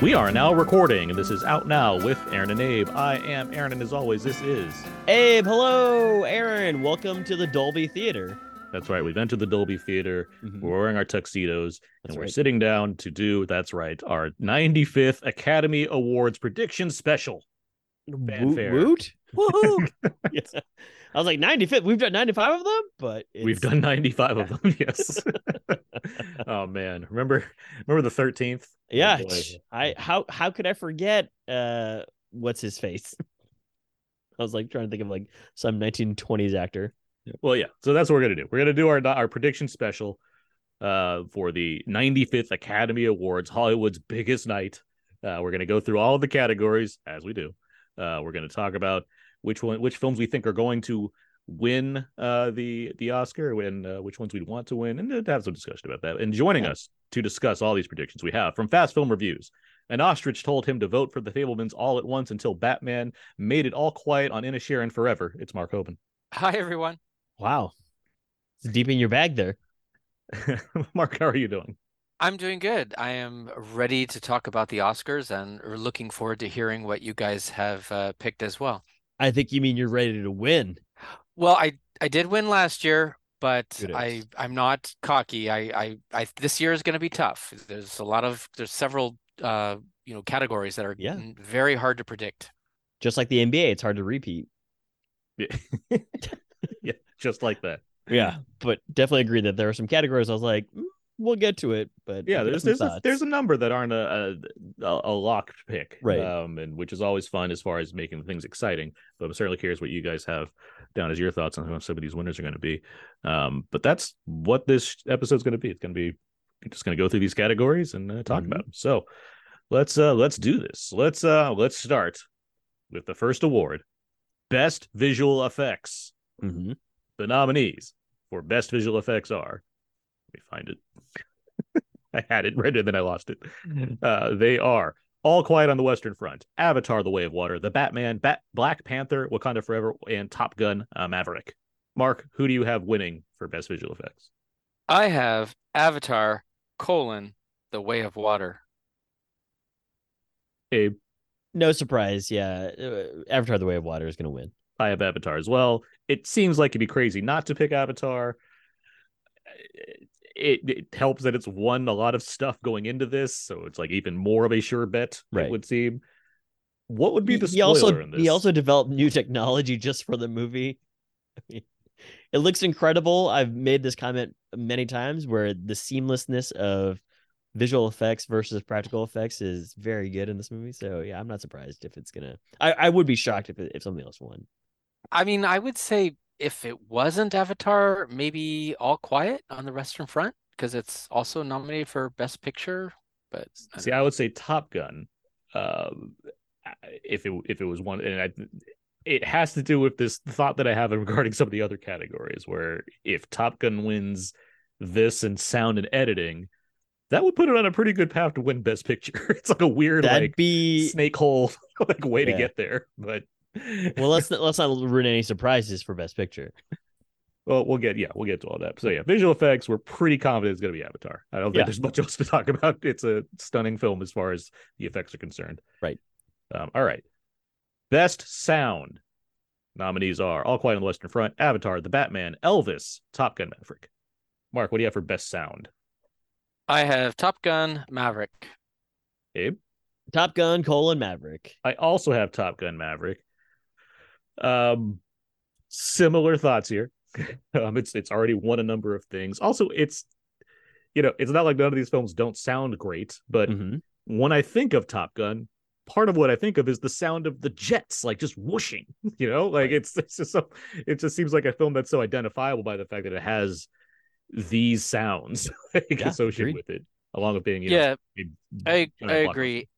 We are now recording, and this is Out Now with Aaron and Abe. I am Aaron, and as always, this is. Abe, hello, Aaron. Welcome to the Dolby Theater. That's right. We've entered the Dolby Theater. Mhm. We're wearing our tuxedos, That's and we're right. sitting down to do, that's right, our 95th Academy Awards prediction special. Fanfare. Woot? Woohoo! yeah. I was like 95. We've done 95 of them, but We've done 95 of them, yes. oh, man. Remember remember the 13th? Yeah, boy. I how how could I forget? Uh, what's his face? I was like trying to think of like some 1920s actor. Well, yeah. So that's what we're gonna do. We're gonna do our our prediction special uh for the 95th Academy Awards, Hollywood's biggest night. Uh, we're gonna go through all the categories as we do. Uh, we're gonna talk about which one, which films we think are going to win uh the the Oscar, when uh, which ones we'd want to win, and to have some discussion about that. And joining Yeah. us to discuss all these predictions we have from Fast Film Reviews. An ostrich told him to vote for the Fabelmans all at once until Batman made it all quiet on Inisherin forever. It's Mark Hoban. Hi, everyone. Wow, it's deep in your bag there. Mark, how are you doing? I'm doing good. I am ready to talk about the Oscars and are looking forward to hearing what you guys have uh, picked as well. I think you mean you're ready to win. Well, I I did win last year, but I I'm not cocky. I I, I this year is going to be tough. There's a lot of there's several uh you know categories that are Yeah. very hard to predict. Just like the NBA, it's hard to repeat. Yeah, yeah just like that. Yeah, but definitely agree that there are some categories I was like, "Mm, we'll get to it, but Yeah, there's there's a, there's a number that aren't a a, a locked pick, Right. Um, and which is always fun as far as making things exciting. But I'm certainly curious what you guys have down as your thoughts on who some of these winners are going to be. Um, but that's what this episode's going to be. It's going to be just going to go through these categories and uh, talk Mhm. about them. So let's uh let's do this. Let's uh let's start with the first award, best visual effects. Mhm. The nominees for best visual effects are. Let me find it. I had it ready, then I lost it. Uh, they are All Quiet on the Western Front, Avatar: The Way of Water, The Batman, Bat- Black Panther, Wakanda Forever, and Top Gun: uh, Maverick. Mark, who do you have winning for best visual effects? I have Avatar: colon The Way of Water. Abe, No surprise, yeah. uh, Avatar: The Way of Water is going to win. I have Avatar as well. It seems like it'd be crazy not to pick Avatar. It, it helps that it's won a lot of stuff going into this, so it's like even more of a sure bet. Right. It would seem. What would be He- the he spoiler also in this? he also developed new technology just for the movie. I mean, it looks incredible. I've made this comment many times where the seamlessness of visual effects versus practical effects is very good in this movie. So yeah, I'm not surprised if it's gonna. I, I would be shocked if it, if something else won. I mean, I would say if it wasn't Avatar, maybe All Quiet on the Western Front because it's also nominated for Best Picture. But I See, don't I would say Top Gun. Um, if it if it was one, and I, it has to do with this thought that I have regarding some of the other categories. Where if Top Gun wins this and sound and editing, that would put it on a pretty good path to win Best Picture. It's like a weird That'd like be snake hole like way to get there. But well. Let's not, let's not ruin any surprises for Best Picture. well, we'll get yeah, we'll get to all that. So yeah, visual effects. We're pretty confident it's going to be Avatar. I don't think Yeah. there's much else to talk about. It's a stunning film as far as the effects are concerned. Right. Um, all right. Best sound nominees are All Quiet on the Western Front, Avatar, The Batman, Elvis, Top Gun, Maverick. Mark, what do you have for best sound? I have Top Gun, Maverick. Abe, Top Gun: colon Maverick. I also have Top Gun, Maverick. Um, similar thoughts here. um, it's it's already won a number of things. Also, it's you know, it's not like none of these films don't sound great, but Mhm. when I think of Top Gun, part of what I think of is the sound of the jets, like just whooshing. You know, like it's it's just so it just seems like a film that's so identifiable by the fact that it has these sounds like, Yeah, associated agreed. with it, along with being you know, Yeah, a I I agree.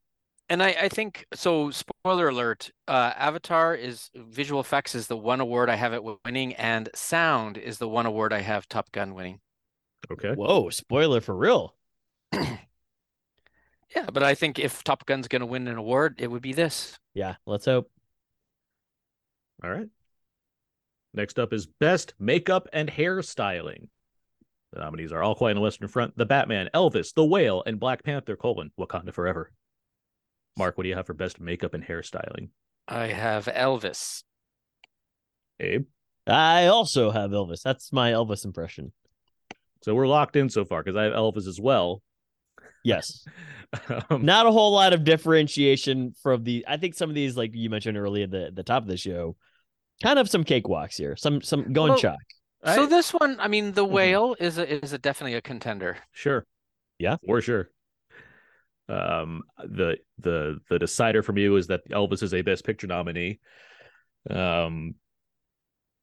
And I, I think so spoiler alert, uh Avatar is visual effects is the one award I have it winning and sound is the one award I have Top Gun winning. Okay. Whoa! Spoiler for real. Yeah, but I think if Top Gun's going to win an award, it would be this. Yeah. Let's hope. All right. Next up is Best Makeup and Hairstyling. The nominees are All Quiet on the Western Front, The Batman, Elvis, The Whale, and Black Panther: colon, Wakanda Forever. Mark, what do you have for best makeup and hairstyling? I have Elvis. Abe. I also have Elvis. That's my Elvis impression. So we're locked in so far because I have Elvis as well. Yes. Um, Not a whole lot of differentiation from the I think some of these, like you mentioned earlier at the, the top of the show, kind of some cakewalks here. Some some going Well, chalk. so I- this one, I mean, the Mhm. whale is a, is a definitely a contender. Sure. Yeah. For sure. Um the the the decider from you is that Elvis is a best picture nominee. Um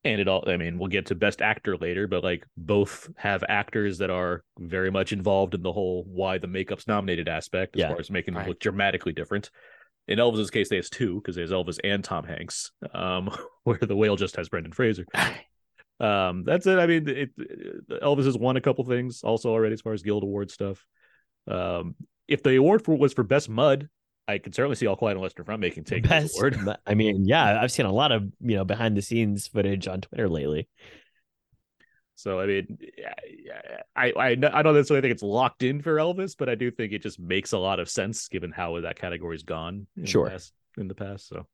and it all I mean, we'll get to best actor later, but like both have actors that are very much involved in the whole why the makeup's nominated aspect as Yeah. far as making them Right. look dramatically different. In Elvis's case, they has two because there's Elvis and Tom Hanks, um, where the whale just has Brendan Fraser. Um, that's it. I mean, it, it- Elvis has won a couple things also already as far as Guild Award stuff. Um, if the award for was for best mud, I could certainly see All Quiet on Western Front making take Best, award. I mean, yeah, I've seen a lot of you know behind the scenes footage on Twitter lately. So I mean, I I I don't necessarily think it's locked in for Elvis, but I do think it just makes a lot of sense given how that category's gone. In Sure. The past, in the past, so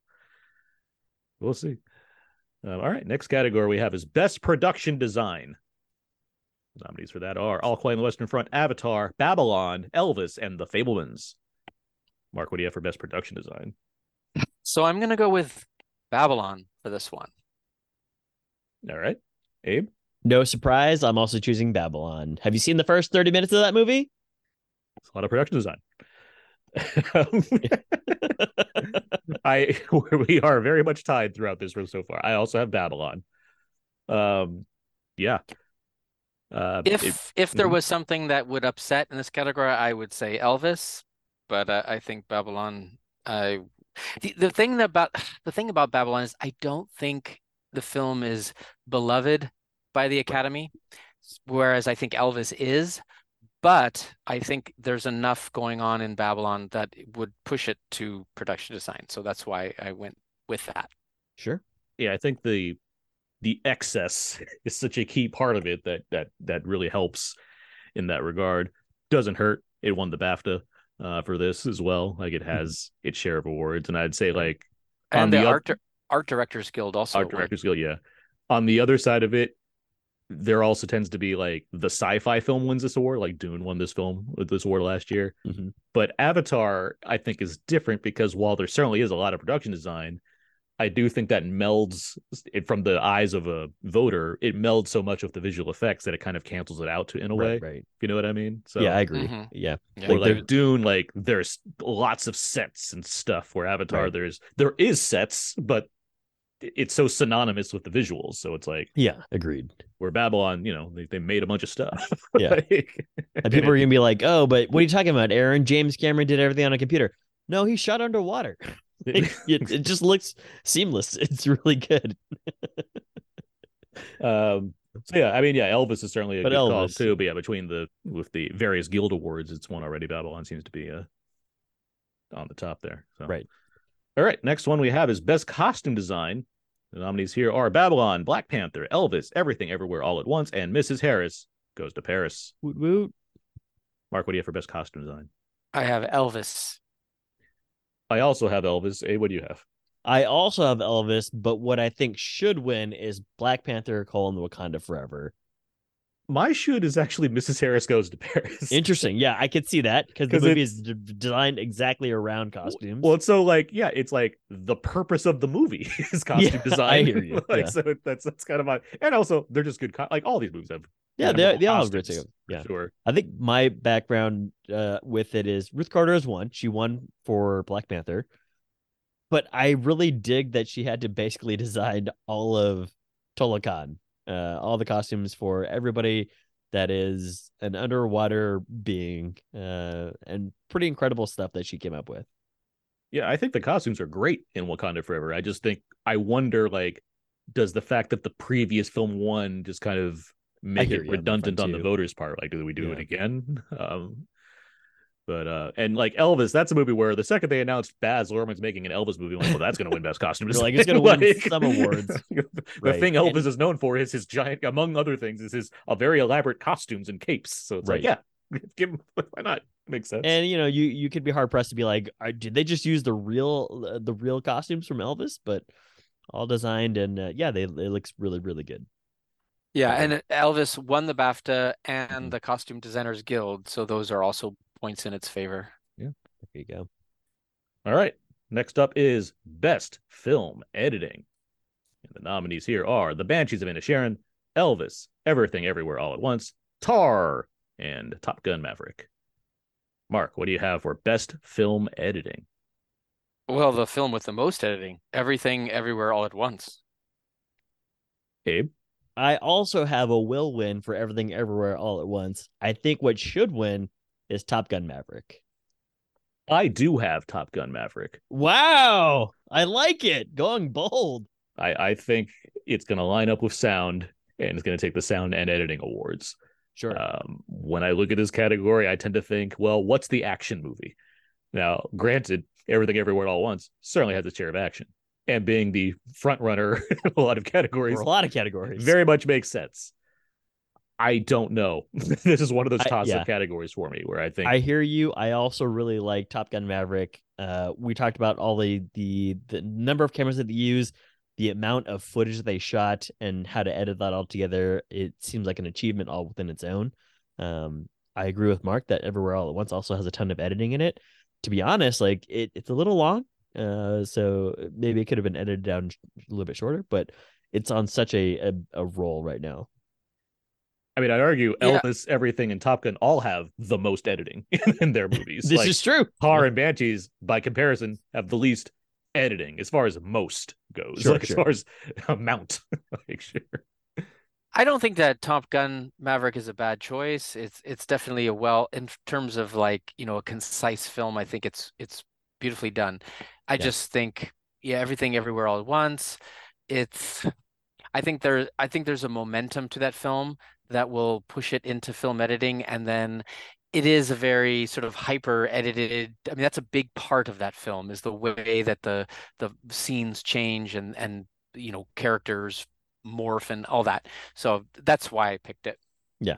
we'll see. Um, all right, next category we have is best production design. Nominees for that are All Quiet on the Western Front, Avatar, Babylon, Elvis, and The Fabelmans. Mark, what do you have for best production design? So I'm gonna go with Babylon for this one. All right, Abe. No surprise, I'm also choosing Babylon. Have you seen the first 30 minutes of that movie? It's a lot of production design. I we are very much tied throughout this room so far. I also have Babylon. Um, yeah. Uh, If it- if there mhm. was something that would upset in this category, I would say Elvis, but uh, I think Babylon. I the, the thing about the thing about Babylon is I don't think the film is beloved by the Academy, whereas I think Elvis is. But I think there's enough going on in Babylon that would push it to production design. So that's why I went with that. Sure. yeah, I think the the excess is such a key part of it that that that really helps in that regard. Doesn't hurt. It won the BAFTA uh, for this as well. Like it has its share of awards, and I'd say like On And the, the art Dir- art directors guild also art directors guild yeah on the other side of it there also tends to be like the sci-fi film wins this award like dune won this film with this award last year Mhm. but avatar i think is different because while there certainly is a lot of production design i do think that melds it from the eyes of a voter it melds so much with the visual effects that it kind of cancels it out to in a way Right, right. you know what i mean so yeah, I agree. Mhm. Yeah. Yeah. or Like, like Dune, like there's lots of sets and stuff. Where Avatar, Right. there's there is sets, but it's so synonymous with the visuals. So it's like Yeah, agreed. where Babylon, you know, they, they made a bunch of stuff. Yeah. Like- And people are gonna be like, "Oh, but what are you talking about, Aaron? James Cameron did everything on a computer." No, he shot underwater. it, it, it just looks seamless. It's really good. um. So yeah, I mean, yeah, Elvis is certainly a But good call Elvis- too. But yeah, between the with the various guild awards, it's one already. Babylon seems to be uh on the top there. So. Right. All right. Next one we have is best costume design. The nominees here are Babylon, Black Panther, Elvis, Everything Everywhere All at Once, and Mrs. Harris goes to Paris. Woot woot. Mark, what do you have for best costume design? I have Elvis. I also have Elvis. Hey, what do you have? I also have Elvis, but what I think should win is Black Panther: colon Wakanda Forever. My shoot is actually Mrs. Harris goes to Paris. Interesting. Yeah, I could see that because the movie is d- designed exactly around costumes. Well, it's so like, yeah, it's like the purpose of the movie is costume Yeah, I design. hear you, like, yeah. so that's that's kind of my, and also they're just good. Co- like all these movies have, yeah, they, they all have stuff. Yeah, sure. I think my background uh, with it is Ruth Carter has won. She won for Black Panther, but I really dig that she had to basically design all of Talokan, uh, all the costumes for everybody that is an underwater being, uh, and pretty incredible stuff that she came up with. Yeah, I think the costumes are great in Wakanda Forever. I just think I wonder, like, does the fact that the previous film won just kind of make it you on that redundant on the voters' part? Like, do we do Yeah. it again? Um, but uh, and like Elvis, that's a movie where the second they announced Baz Luhrmann's making an Elvis movie, I'm like, well, that's going to win Best Costume You're Design. like, it's gonna win some awards. the Right. thing And- Elvis is known for is his giant, among other things, is his uh, very elaborate costumes and capes. So it's like, Right. yeah, give him, why not? Makes sense. And you know, you you could be hard pressed to be like, "Are- did they just use the real the real costumes from Elvis? But all designed and uh, yeah, they it looks really really good. Yeah, and Elvis won the BAFTA and Mhm. the Costume Designers Guild, so those are also points in its favor. Yeah, there you go. All right. Next up is Best Film Editing. And the nominees here are The Banshees of Inisherin, Elvis, Everything Everywhere All at Once, Tar, and Top Gun Maverick. Mark, what do you have for Best Film Editing? Well, the film with the most editing, everything, everywhere, all at once. Abe? I also have a will win for everything everywhere all at once. I think what should win is Top Gun Maverick. I do have Top Gun Maverick. Wow, I like it. Going bold. I, I think it's going to line up with sound and it's going to take the sound and editing awards. Sure. Um, when I look at this category, I tend to think, well, what's the action movie? Now, granted, everything everywhere all at once certainly has its share of action, and being the front runner in a lot of categories for a lot of categories. very much makes sense. I don't know. this is one of those toss-up yeah. categories for me where I think I hear you. I also really like Top Gun Maverick. Uh, we talked about all the the the number of cameras that they use, the amount of footage that they shot, and how to edit that all together. It seems like an achievement all within its own. Um, I agree with Mark that Everywhere All at Once also has a ton of editing in it. To be honest, like it, it's a little long. Uh, so maybe it could have been edited down a little bit shorter, but it's on such a a, a roll right now. I mean, I'd argue Yeah. Elvis, everything, and Top Gun all have the most editing in their movies. This Like, is true. Tar and Banshees, by comparison, have the least editing as far as most goes. Sure, like sure. as far as amount. like sure. I don't think that Top Gun Maverick is a bad choice. It's it's definitely a well in terms of like, you know, a concise film. I think it's it's beautifully done. I Yeah. just think yeah, everything everywhere all at once. It's I think there I think there's a momentum to that film that will push it into film editing and then it is a very sort of hyper edited I mean that's a big part of that film is the way that the the scenes change and and you know characters morph and all that. So that's why I picked it. Yeah.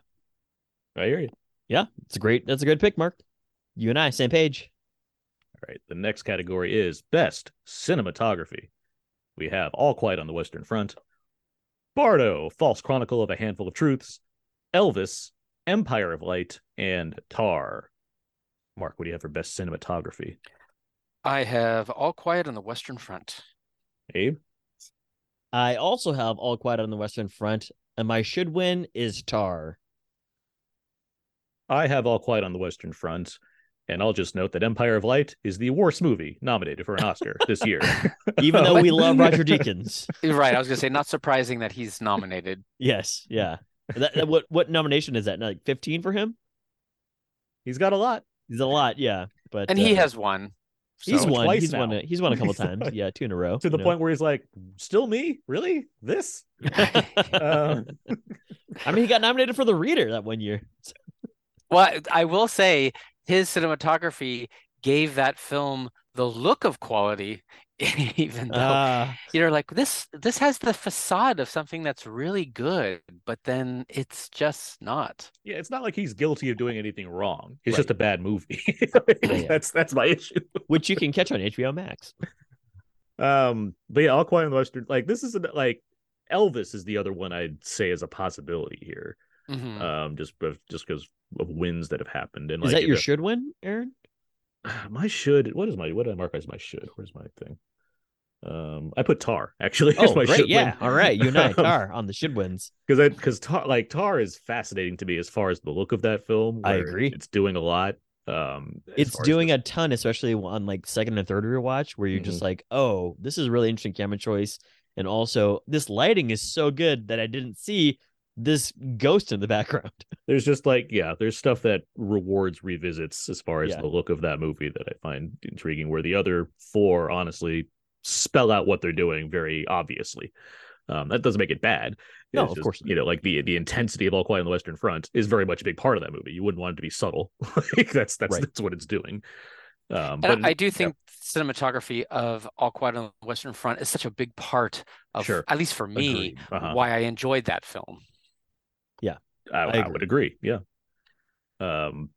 I hear you. Yeah, it's a great. That's a good pick, Mark. You and I, same page. All right. The next category is Best Cinematography. We have All Quiet on the Western Front, Bardo, False Chronicle of a Handful of Truths, Elvis, Empire of Light, and Tar. Mark, what do you have for Best Cinematography? I have All Quiet on the Western Front. Abe? I also have All Quiet on the Western Front, and my should win is Tar. I have All Quiet on the Western Front, and I'll just note that Empire of Light is the worst movie nominated for an Oscar this year. Even though we love Roger Deakins. Right, I was gonna say not surprising that he's nominated. Yes, yeah. That, that- what what nomination is that? Like fifteen for him? He's got a lot. He's a lot, yeah. But And he uh, has won. he's won. twice He's won. A, he's won a couple times. Yeah, two in a row. To the you point where he's like, still me? Really? This? Know? I mean, he got nominated for the Reader that one year. Well, I will say his cinematography gave that film the look of quality, even though Uh, you're like this this has the facade of something that's really good, but then it's just not. yeah, it's not like he's guilty of doing anything wrong. It's Right. just a bad movie. yeah. That's that's my issue. which you can catch on HBO Max. Um, but yeah, All Quiet on the Western, like this is a, like Elvis is the other one I'd say is a possibility here. Mhm. Um, just just because of wins that have happened and Is like that your if- should win, Aaron? my should what is my what did I mark as my should? Where's my thing? Um, I put Tar actually. Oh, my great. should Yeah. All right. You and I, Um, Tar, on the should wins. because I because Tar like Tar is fascinating to me as far as the look of that film. I agree. It's doing a lot. Um, It's far as doing the- a ton, especially on like second and third rewatch, where you're Mm-hmm. just like, oh, this is really interesting camera choice. And also, this lighting is so good that I didn't see this ghost in the background. there's just like yeah, there's stuff that rewards revisits as far as Yeah. the look of that movie that I find intriguing. Where the other four honestly spell out what they're doing very obviously. Um, that doesn't make it bad. No, of just, course not. You know, like the the intensity of All Quiet on the Western Front is very much a big part of that movie. You wouldn't want it to be subtle. like that's that's Right. that's what it's doing. Um, And but I, I do think cinematography of All Quiet on the Western Front is such a big part of, Sure. at least for me, Uh-huh. why I enjoyed that film. I, I I would agree. Yeah. Um,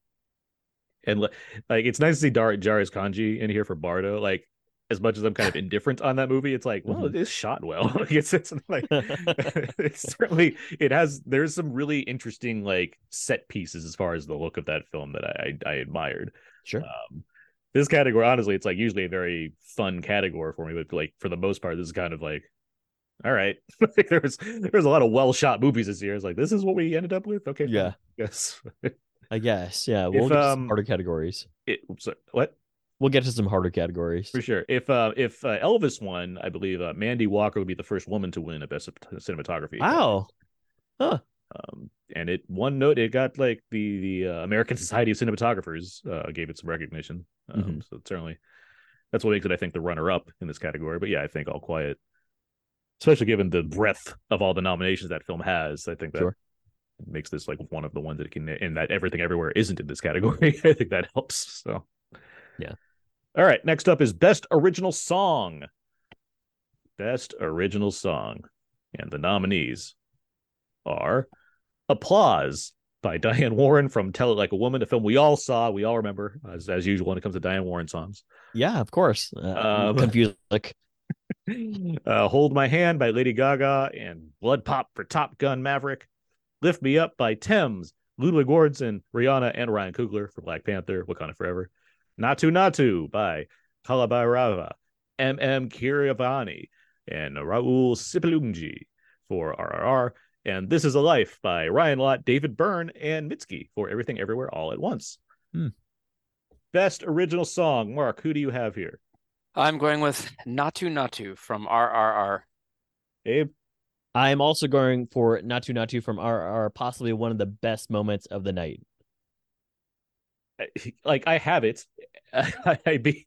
and like it's nice to see Dar- Darius Khondji in here for Bardo. Like as much as I'm kind of indifferent on that movie, it's like, well, Mhm. it is shot well. like it's it's like it's certainly it has there's some really interesting like set pieces as far as the look of that film that I I, I admired. Sure. Um, this category, honestly, it's like usually a very fun category for me, but like for the most part, this is kind of like, all right. like there's there's a lot of well shot movies this year. It's like this is what we ended up with. Okay. Yeah. yes. I guess. Yeah. We'll If, get um, some harder categories. It, what We'll get to some harder categories. for sure? If uh if uh, Elvis won, I believe uh, Mandy Walker would be the first woman to win a best cinematography. Wow. Um, and it one note it got like the the uh, American Society of Cinematographers uh, gave it some recognition. Um, Mhm. So certainly, that's what makes it I think the runner up in this category. But yeah, I think All Quiet, especially given the breadth of all the nominations that film has, I think that Sure. makes this like one of the ones that can and that everything everywhere isn't in this category. I think that helps. So Yeah. All right, next up is Best Original Song. Best Original Song. And the nominees are Applause by Diane Warren from Tell It Like a Woman, a film we all saw, we all remember, as, as usual when it comes to Diane Warren songs. Yeah, of course. Uh, Um, confused. Like, uh, Hold My Hand by Lady Gaga and BloodPop for Top Gun Maverick. Lift Me Up by Tems, Ludwig Göransson, Rihanna, and Ryan Coogler for Black Panther, Wakanda Forever. Naatu Naatu by Kaala Bhairava, M.M. Keeravani, and Rahul Sipligunj for RRR. And This Is a Life by Ryan Lott, David Byrne, and Mitski for Everything Everywhere All at Once. Hmm. Best original song. Mark, who do you have here? I'm going with Naatu Naatu from RRR. Abe? I'm also going for Naatu Naatu from RR, possibly one of the best moments of the night. like I have it. I, I be,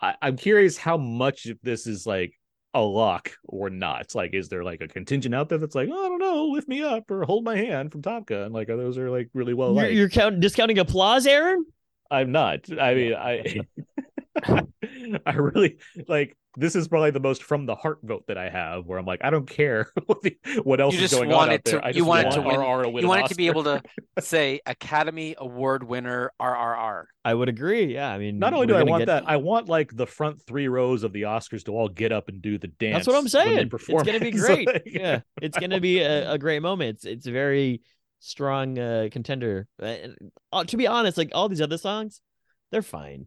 I, I'm curious how much of this is like a lock or not. Like, is there like a contingent out there that's like, oh, I don't know, lift me up or hold my hand from Top Gun? Like, are those are like really well You're, liked? you're count, discounting applause, Aaron? I'm not. I mean, I, I really like. This is probably the most from the heart vote that I have, where I'm like, I don't care what, the, what else You is just going on want out to- there. I you just want want it to win- RR to win You an want it to be able to say Academy Award winner RRR. I would agree. Yeah, I mean, Not only do I want get- that, I want like the front three rows of the Oscars to all get up and do the dance. That's what I'm saying. It's gonna be great. like, yeah, it's gonna be a, a great moment. It's it's a very strong uh, contender. Uh, uh, to be honest, like all these other songs, they're fine.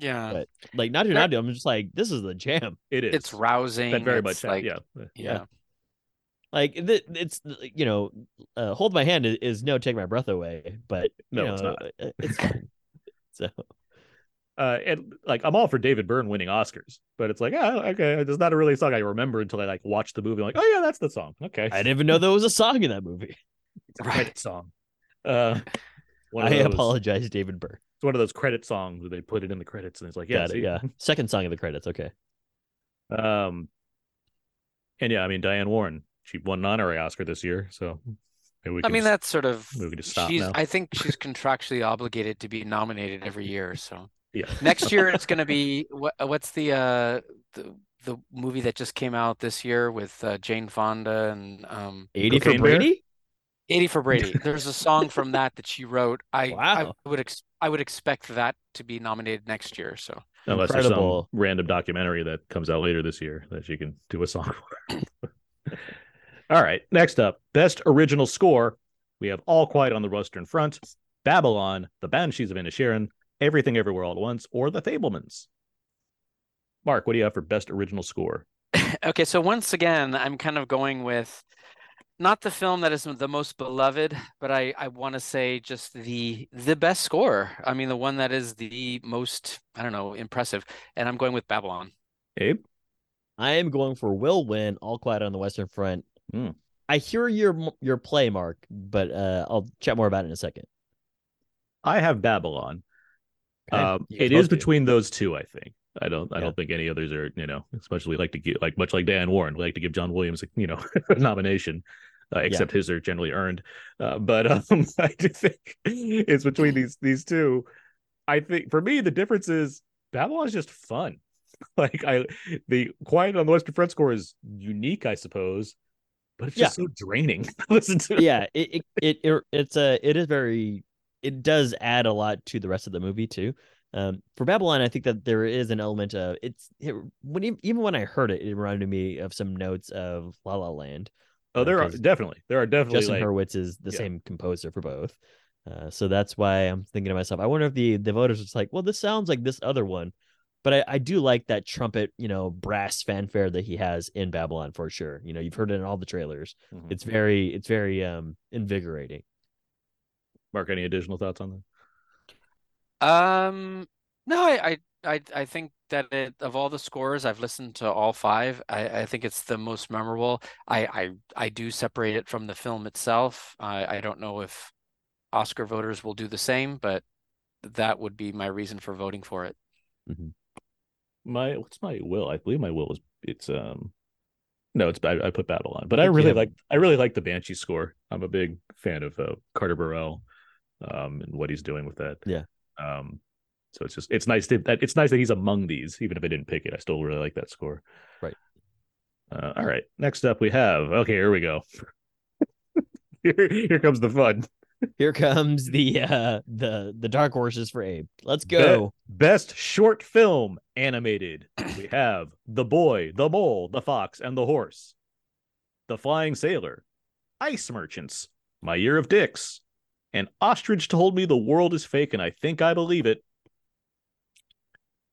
Yeah, But like Naatu Right. Naatu, I'm just like, this is the jam. It is. it's rousing. that very it's much. like, yeah. yeah. Like th- it's you know, uh, hold my hand is, is no take my breath away, but you No, it's know, not. uh, It's so Uh, and like I'm all for David Byrne winning Oscars, but it's like, oh, okay, it's not a really song I remember until I like watched the movie. I'm like, oh yeah, that's the song. Okay, I didn't even know there was a song in that movie. it's a credit song. Uh, I those- apologize, David Byrne. It's one of those credit songs where they put it in the credits, and it's like, yeah, Got it. Yeah, second song of the credits. Okay. Um, and yeah, I mean Diane Warren, she won an honorary Oscar this year, so maybe we I mean, just- that's sort of. we can just stop She's. now. I think she's contractually obligated to be nominated every year. So yeah. next year it's going to be what? What's the uh the the movie that just came out this year with uh, Jane Fonda and um Eighty for Cocaine Bear? Brady. 80 for Brady. There's a song from that that she wrote. I I would ex- I would expect that to be nominated next year. So Unless there's some Incredible. random documentary that comes out later this year that she can do a song for. All right. Next up, best original score. We have All Quiet on the Western Front, Babylon, The Banshees of Inisherin, Everything Everywhere All at Once, or The Fabelmans. Mark, what do you have for best original score? okay, so once again, I'm kind of going with not the film that is the most beloved, but I I want to say just the the best score. I mean, the one that is the most I don't know impressive, and I'm going with Babylon. Abe? I am going for will win. All Quiet on the Western Front. Hmm. I hear your your play, Mark, but uh, I'll chat more about it in a second. I have Babylon. Okay? Um, it is supposed to. between those two, I think. I don't. I Yeah. don't think any others are. You know, especially like to give like much like Dan Warren, we like to give John Williams, you know, a nomination, uh, except his are generally earned. Uh, but um, I do think it's between these these two. I think for me the difference is Babylon is just fun. Like I, the Quiet on the Western Front score is unique, I suppose, but it's just so draining. to Listen to. yeah, it, it it it it's a it is very it does add a lot to the rest of the movie too. Um, for Babylon, I think that there is an element of it's it, when even when I heard it, it reminded me of some notes of La La Land. Oh, there are definitely there are definitely Justin like Hurwitz is the yeah. same composer for both. Uh, so that's why I'm thinking to myself, I wonder if the the voters was like, well, this sounds like this other one, but I, I do like that trumpet, you know, brass fanfare that he has in Babylon for sure. You know, you've heard it in all the trailers. Mhm. It's very, it's very um invigorating. Mark. Any additional thoughts on that? Um, no, I, I, I, I think that it, of all the scores, I've listened to all five. I, I think it's the most memorable. I, I, I do separate it from the film itself. I, I don't know if Oscar voters will do the same, but that would be my reason for voting for it. My what's my will? I believe my will is it's um no, it's I, I put on, but I I think you really like I really like the Banshee score. I'm a big fan of uh, Carter Burwell, um, and what he's doing with that. Yeah. Um, so it's just it's nice to that it's nice that he's among these, even if I didn't pick it. I still really like that score. Right. Uh, all right. Next up, we have okay. Here we go. here, here comes the fun. Here comes the uh the the dark horses for Abe. Let's go. Best short film animated. We have The Boy, The Mole, The Fox, and the Horse. The Flying Sailor. Ice Merchants. My Year of Dicks. And Ostrich told me the world is fake and I think I believe it.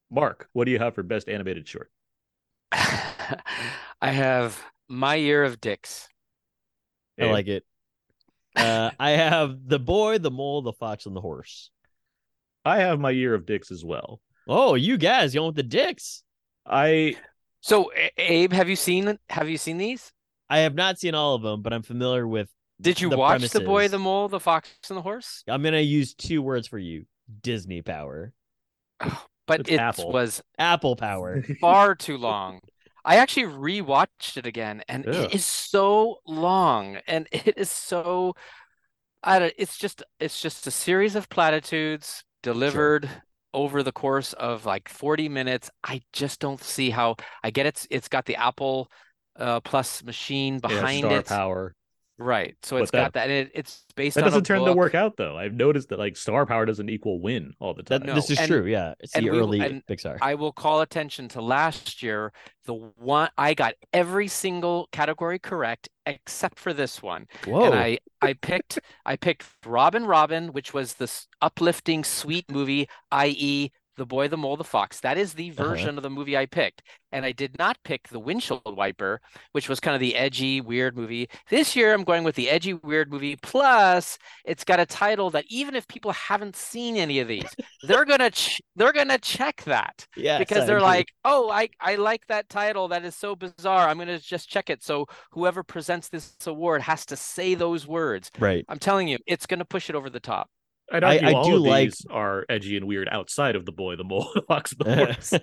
Mark, what do you have for best animated short? I have My Year of Dicks. I like it. Uh, I have the boy, the mole, the fox, and the horse. I have My Year of Dicks as well. Oh, you guys going with the dicks? I So, Abe, have you seen have you seen these? I have not seen all of them, but I'm familiar with. Did you the watch The Boy, the Mole, the Fox, and the Horse? I'm gonna use two words for you: Disney power, But It's it Apple. was Apple power. far too long. I actually rewatched it again, and Ugh. it is so long, and it is so. I don't. It's just. It's just a series of platitudes delivered over the course of like 40 minutes. I just don't see how. I get it's. It's got the Apple uh, Plus machine yeah, behind star it, and right? So But it's got that- that. And it, it's based That on a doesn't turn to book. work out though. I've noticed that like star power doesn't equal win all the time. That No, this is and- true. Yeah, it's and the we early and Pixar. I will call attention to last year. The one I got every single category correct except for this one, Whoa! and I I picked I picked Robin Robin, which was this uplifting, sweet movie, i.e. The Boy, the Mole, the Fox. That is the Uh-huh. version of the movie I picked, and I did not pick the Windshield Wiper, which was kind of the edgy, weird movie. This year, I'm going with the edgy, weird movie. Plus, it's got a title that even if people haven't seen any of these, they're gonna ch- they're gonna check that yes, because they're like, oh, I, I like that title. That is so bizarre. I'm going to just check it. So whoever presents this award has to say those words. right. I'm telling you, it's going to push it over the top. I'd I- argue I all do of like- these are edgy and weird outside of the boy, the mole, the fox, the horse.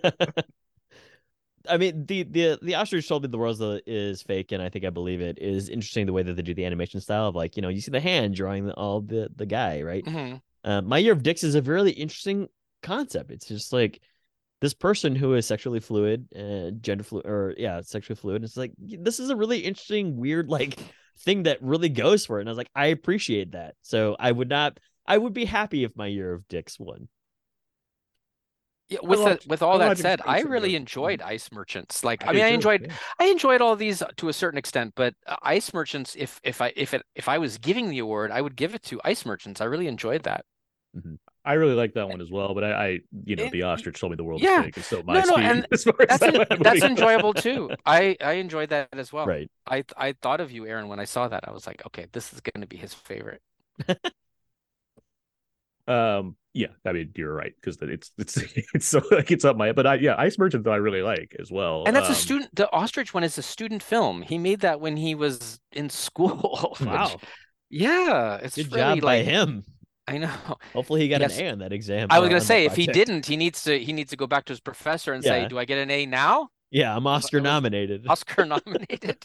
I mean, the the the ostrich told me the world is fake, and I think I believe it. Is interesting the way that they do the animation style of like you know you see the hand drawing the, all the the guy right. Mhm. Uh, My Year of Dicks is a really interesting concept. It's just like this person who is sexually fluid, uh, gender fluid, or yeah, sexually fluid. It's like this is a really interesting, weird like thing that really goes for it. And I was like, I appreciate that. So I would not. I would be happy if My Year of Dicks won. Yeah, with love- the, with all that said, I really though. enjoyed Ice Merchants. Like, I, do mean, I too, enjoyed yeah. I enjoyed all these to a certain extent, but uh, Ice Merchants, if if I if it if I was giving the award, I would give it to Ice Merchants. I really enjoyed that. I really like that one as well, but I, I you know, It- the ostrich told me the world yeah. is fake. It's so my No, no, and as far as That's that en- that's enjoyable too. I I enjoyed that as well. Right. I I thought of you, Aaron, when I saw that. I was like, okay, this is going to be his favorite. Um, yeah, I mean, you're right because it's it's it's so like it's up my. But I yeah, Ice Merchant though I really like as well. And that's a Um, student. The ostrich one is a student film. He made that when he was in school. which- Wow. yeah, it's Good really job by him. I know. Hopefully he got Yes. an A on that exam. I was gonna say if he project. didn't, he needs to he needs to go back to his professor and say, "Do I get an A now? Yeah, I'm Oscar nominated. Oscar nominated."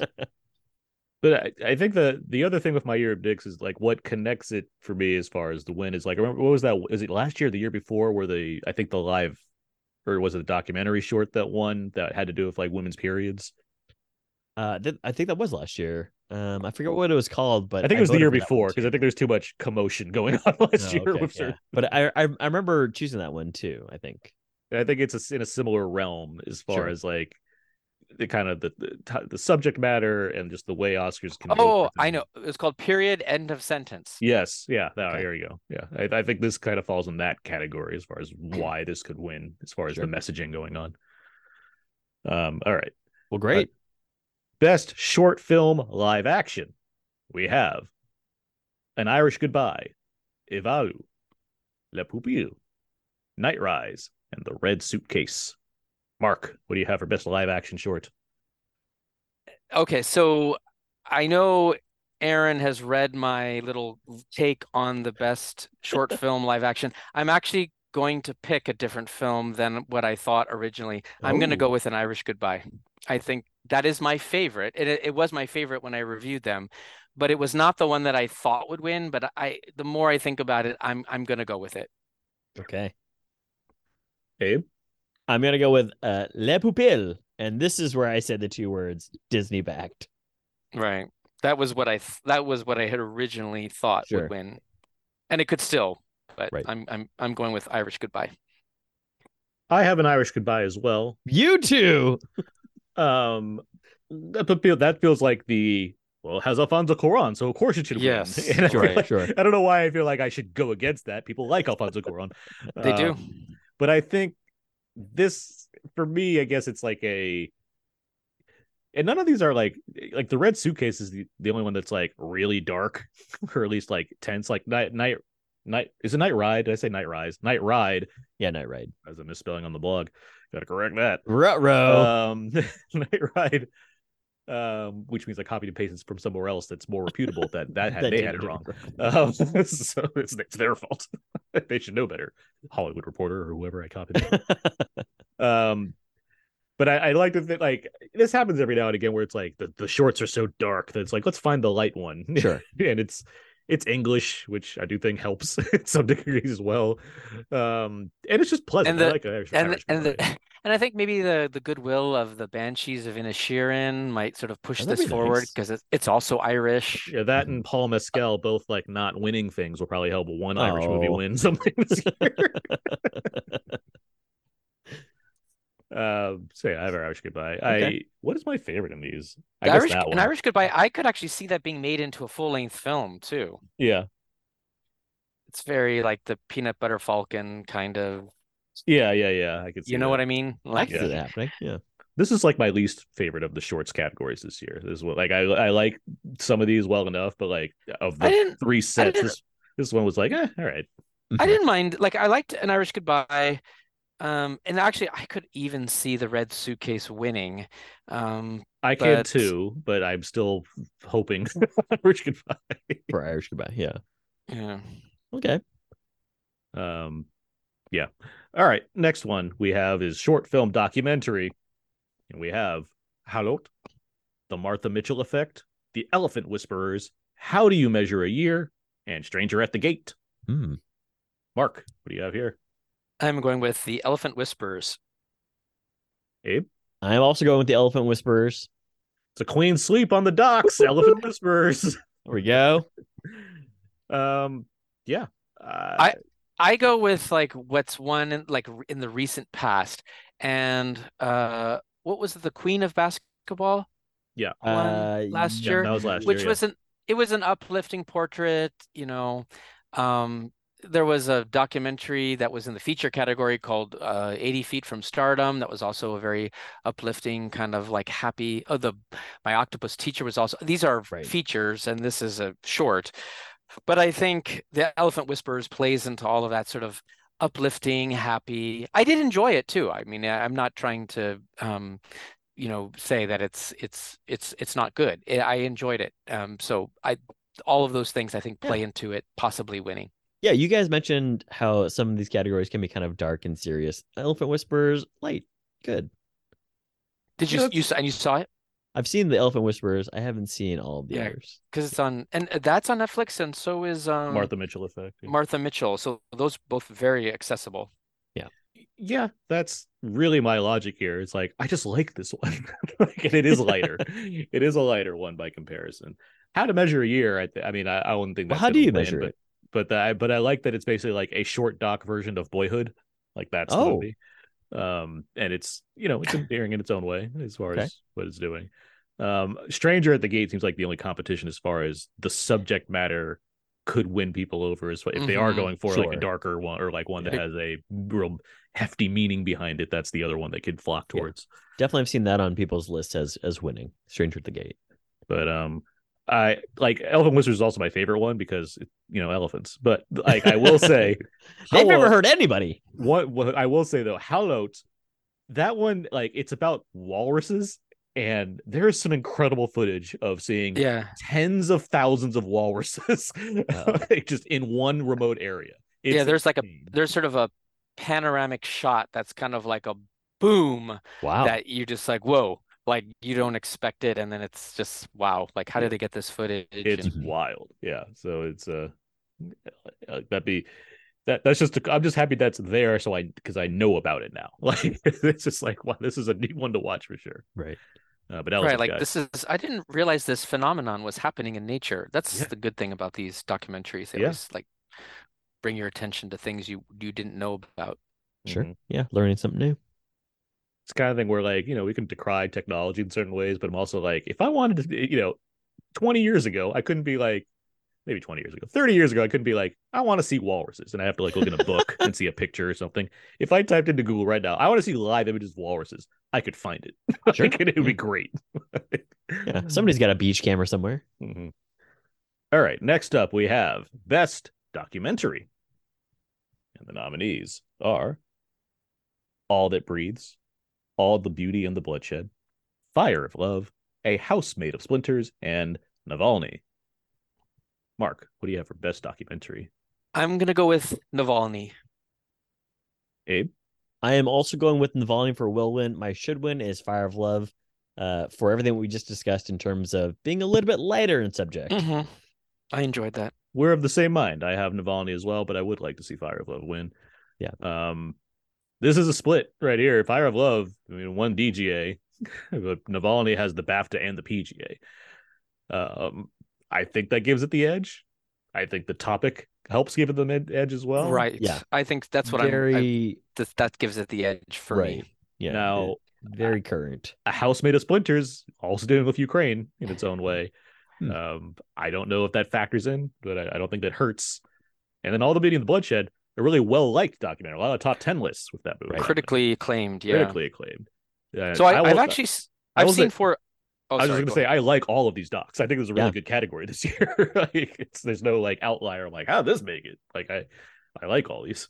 But I, I think the the other thing with my year of dicks is like what connects it for me as far as the win is like remember what was that is it last year or the year before where the I think the live or was it the documentary short that won that had to do with like women's periods Uh, th- I think that was last year. Um, I forget what it was called, but I think it was the year for that one before because I think there's too much commotion going on last Oh, year okay, with yeah. certain. But I, I I remember choosing that one too. I think. I think it's a in a similar realm as far Sure. as like the kind of the, the the subject matter and just the way Oscars can. Oh, I know. It's called period end of sentence. Yes, yeah, that, Okay. here you go. Yeah, I, I think this kind of falls in that category as far as why this could win, as far as Sure. the messaging going on. Um, all right, Well, great. best short film live action, we have An Irish Goodbye, Ivalu, Le Pupille, Night Rise, and The Red Suitcase. Mark, what do you have for best live action short? Okay, so I know Aaron has read my little take on the best short film live action. I'm actually going to pick a different film than what I thought originally. I'm going to Oh. go with An Irish Goodbye. I think that is my favorite. It it was my favorite when I reviewed them, but it was not the one that I thought would win, but I the more I think about it, I'm I'm going to go with it. Okay. Abe? I'm gonna go with uh Le Pupille, and this is where I said the two words Disney backed. Right. That was what I th- that was what I had originally thought Sure. would win. And it could still, but Right. I'm I'm I'm going with Irish Goodbye. I have An Irish Goodbye as well. You too. Um, that but feel that feels like the well it has Alfonso Cuarón, so of course it should Yes, win. And I sure, like- sure. I don't know why I feel like I should go against that. People like Alfonso Cuarón. They do. Um, but I think this for me, I guess it's like a and none of these are like like the red suitcase is the, the only one that's like really dark or at least like tense like night night night is it night ride? Did i say night rise? Night ride. Yeah, Night Ride. as a misspelling on the blog. Gotta correct that. Ruh-roh. um night ride um which means i copied and pasted from somewhere else that's more reputable that that had That they had it wrong. Um, so it's, it's their fault. They should know better. Hollywood reporter or whoever i copied um but I, I like to think like this happens every now and again where it's like the, the shorts are so dark that it's like let's find the light one. Sure. and it's it's english which i do think helps in some degrees as well. Um and it's just pleasant. And I like Irish, And Irish and the and I think maybe the the goodwill of the Banshees of Inisherin might sort of push Oh, this be forward because it's it's also Irish. yeah that and paul mescal both like not winning things will probably help one irish movie Oh. win something this year so yeah i have an irish goodbye i what is my favorite in these i The Irish an Irish Goodbye, I could actually see that being made into a full length film too. yeah It's very like the Peanut Butter Falcon kind of. yeah yeah yeah i see You know that. what I mean? Like see that happening. Yeah. this is like my least favorite of the shorts categories this year. This is what like I I like some of these well enough, but like of the three sets, this this one was like, eh, all right. I didn't mind. Like I liked an Irish Goodbye. Um, and actually, I could even see the red suitcase winning. Um, I can too, but I'm still hoping Rich goodbye. For Irish goodbye. Yeah. yeah. Okay. Um, yeah. All right. Next one we have is short film documentary, and we have Haulout, the Martha Mitchell Effect, the Elephant Whisperers, How Do You Measure a Year, and Stranger at the Gate. Hmm. Mark, what do you have here? I'm going with the Elephant Whispers. Abe. I'm also going with the Elephant Whisperers. It's a queen sleep on the docks. Elephant whispers. There we go. Um, yeah. Uh, I- I go with like what's one in, like in the recent past, and uh, what was it, the Queen of Basketball? Yeah. one Uh, last yeah, year, that was last which year. yeah. was an it was an uplifting portrait. You know, um, there was a documentary that was in the feature category called uh, 80 Feet from Stardom. That was also a very uplifting kind of like happy. Oh, the My Octopus Teacher was also. These are Right. features, and this is a short. But I think the Elephant Whispers plays into all of that sort of uplifting, happy. I did enjoy it too. I mean, I'm not trying to, um, you know, say that it's it's it's it's not good. I I enjoyed it. Um, so I all of those things I think play into it possibly winning. Yeah, you guys mentioned how some of these categories can be kind of dark and serious. Elephant Whisperers, light, good. Did you you and you saw it I've seen the Elephant Whisperers. I haven't seen all of the Yeah. others. because it's on and that's on Netflix and so is um Martha Mitchell effect. yeah. Martha Mitchell. So those both very accessible. yeah, yeah, that's really my logic here. It's like I just like this one, like, and it is lighter. it is a lighter one by comparison. How to measure a year? I, th- I mean, I, I wouldn't think. Well, how do you win, measure but, it? But I, but I like that it's basically like a short doc version of Boyhood. Like that's the Oh. movie. Um, and it's you know it's endearing in its own way as far Okay. as what it's doing. Um, Stranger at the Gate seems like the only competition as far as the subject matter could win people over as if they are Mhm. going for like a darker one or like one that has a real hefty meaning behind it. That's the other one they could flock Yeah. towards. Definitely have seen that on people's lists as as winning. Stranger at the Gate. But um, I like Elephant Wizard is also my favorite one because you know elephants. But like I will say, They've never Hello- heard anybody. what, what I will say though, Haulout, that one like it's about walruses, and there's some incredible footage of seeing Yeah. tens of thousands of walruses Wow. Oh. like, just in one remote area. Yeah, It's there's like a there's sort of a panoramic shot that's kind of like a boom Wow. that you just like, whoa, like you don't expect it, and then it's just wow, like how did they get this footage? it's And- wild yeah so it's uh, uh that'd be that that's just i'm just happy that's there so i because i know about it now like it's just like wow this is a neat one to watch for sure right. uh, but Right, like Guy- this is I didn't realize this phenomenon was happening in nature. That's Yeah. the good thing about these documentaries. They Yeah. always like bring your attention to things you you didn't know about. Sure. Mhm. Yeah. Learning something new. It's kind of thing where like you know we can decry technology in certain ways but i'm also like if i wanted to you know 20 years ago i couldn't be like maybe 20 years ago 30 years ago i couldn't be like i want to see walruses and i have to like look in a book and see a picture or something if i typed into google right now i want to see live images of walruses i could find it Sure. Like, it would be great Yeah. Somebody's got a beach camera somewhere. Mhm. All right. Next up, we have Best Documentary. And the nominees are All That Breathes, All the Beauty and the Bloodshed, Fire of Love, A House Made of Splinters, and Navalny. Mark, what do you have for Best Documentary? I'm gonna go with Navalny. Abe? I am also going with Navalny for will win. My should win is Fire of Love. Uh, for everything we just discussed in terms of being a little bit lighter in subject. Mhm. I enjoyed that. We're of the same mind. I have Navalny as well, but I would like to see Fire of Love win. Yeah. Um, this is a split right here. Fire of Love, I mean, one DGA, but Navalny has the BAFTA and the PGA. Um, I think that gives it the edge. I think the topic helps give it the mid- edge as well. right. yeah. I think that's what I'm. I, very th- that gives it the edge for right. me. Yeah. Now, very current. a house made of splinters, also dealing with Ukraine in its own way. Hmm. Um, I don't know if that factors in, but I, I don't think that hurts. And then all the beauty and the bloodshed, a really well liked documentary, a lot of top ten lists with that movie. Right. Critically acclaimed. Yeah. critically acclaimed. Uh, So I, I've actually I've say- seen four oh I was sorry, just gonna say ahead. I like all of these docs. I think it was a really Yeah. good category this year. like it's there's no like outlier. I'm like, how did this make it? Like I I like all these.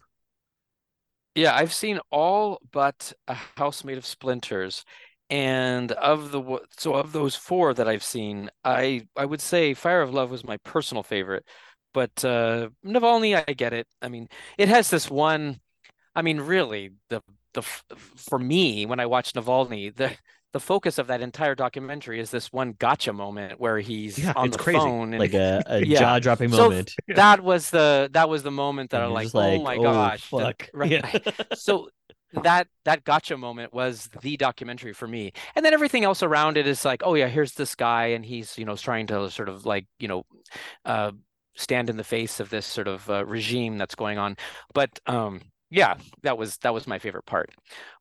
Yeah, I've seen all but a house made of splinters. And of the so of those four that I've seen, I I would say Fire of Love was my personal favorite. But uh Navalny, I get it. I mean, it has this one I mean, really, the the for me when I watch Navalny, the the focus of that entire documentary is this one gotcha moment where he's Yeah, on it's the crazy. phone and Like a, a Yeah. jaw dropping So- moment. Yeah. that was the that was the moment that and I'm you're like, oh my gosh, the- fuck. right. Yeah. so that that gotcha moment was the documentary for me and then everything else around it is like oh yeah here's this guy and he's you know trying to sort of like you know uh stand in the face of this sort of uh, regime that's going on but um yeah that was that was my favorite part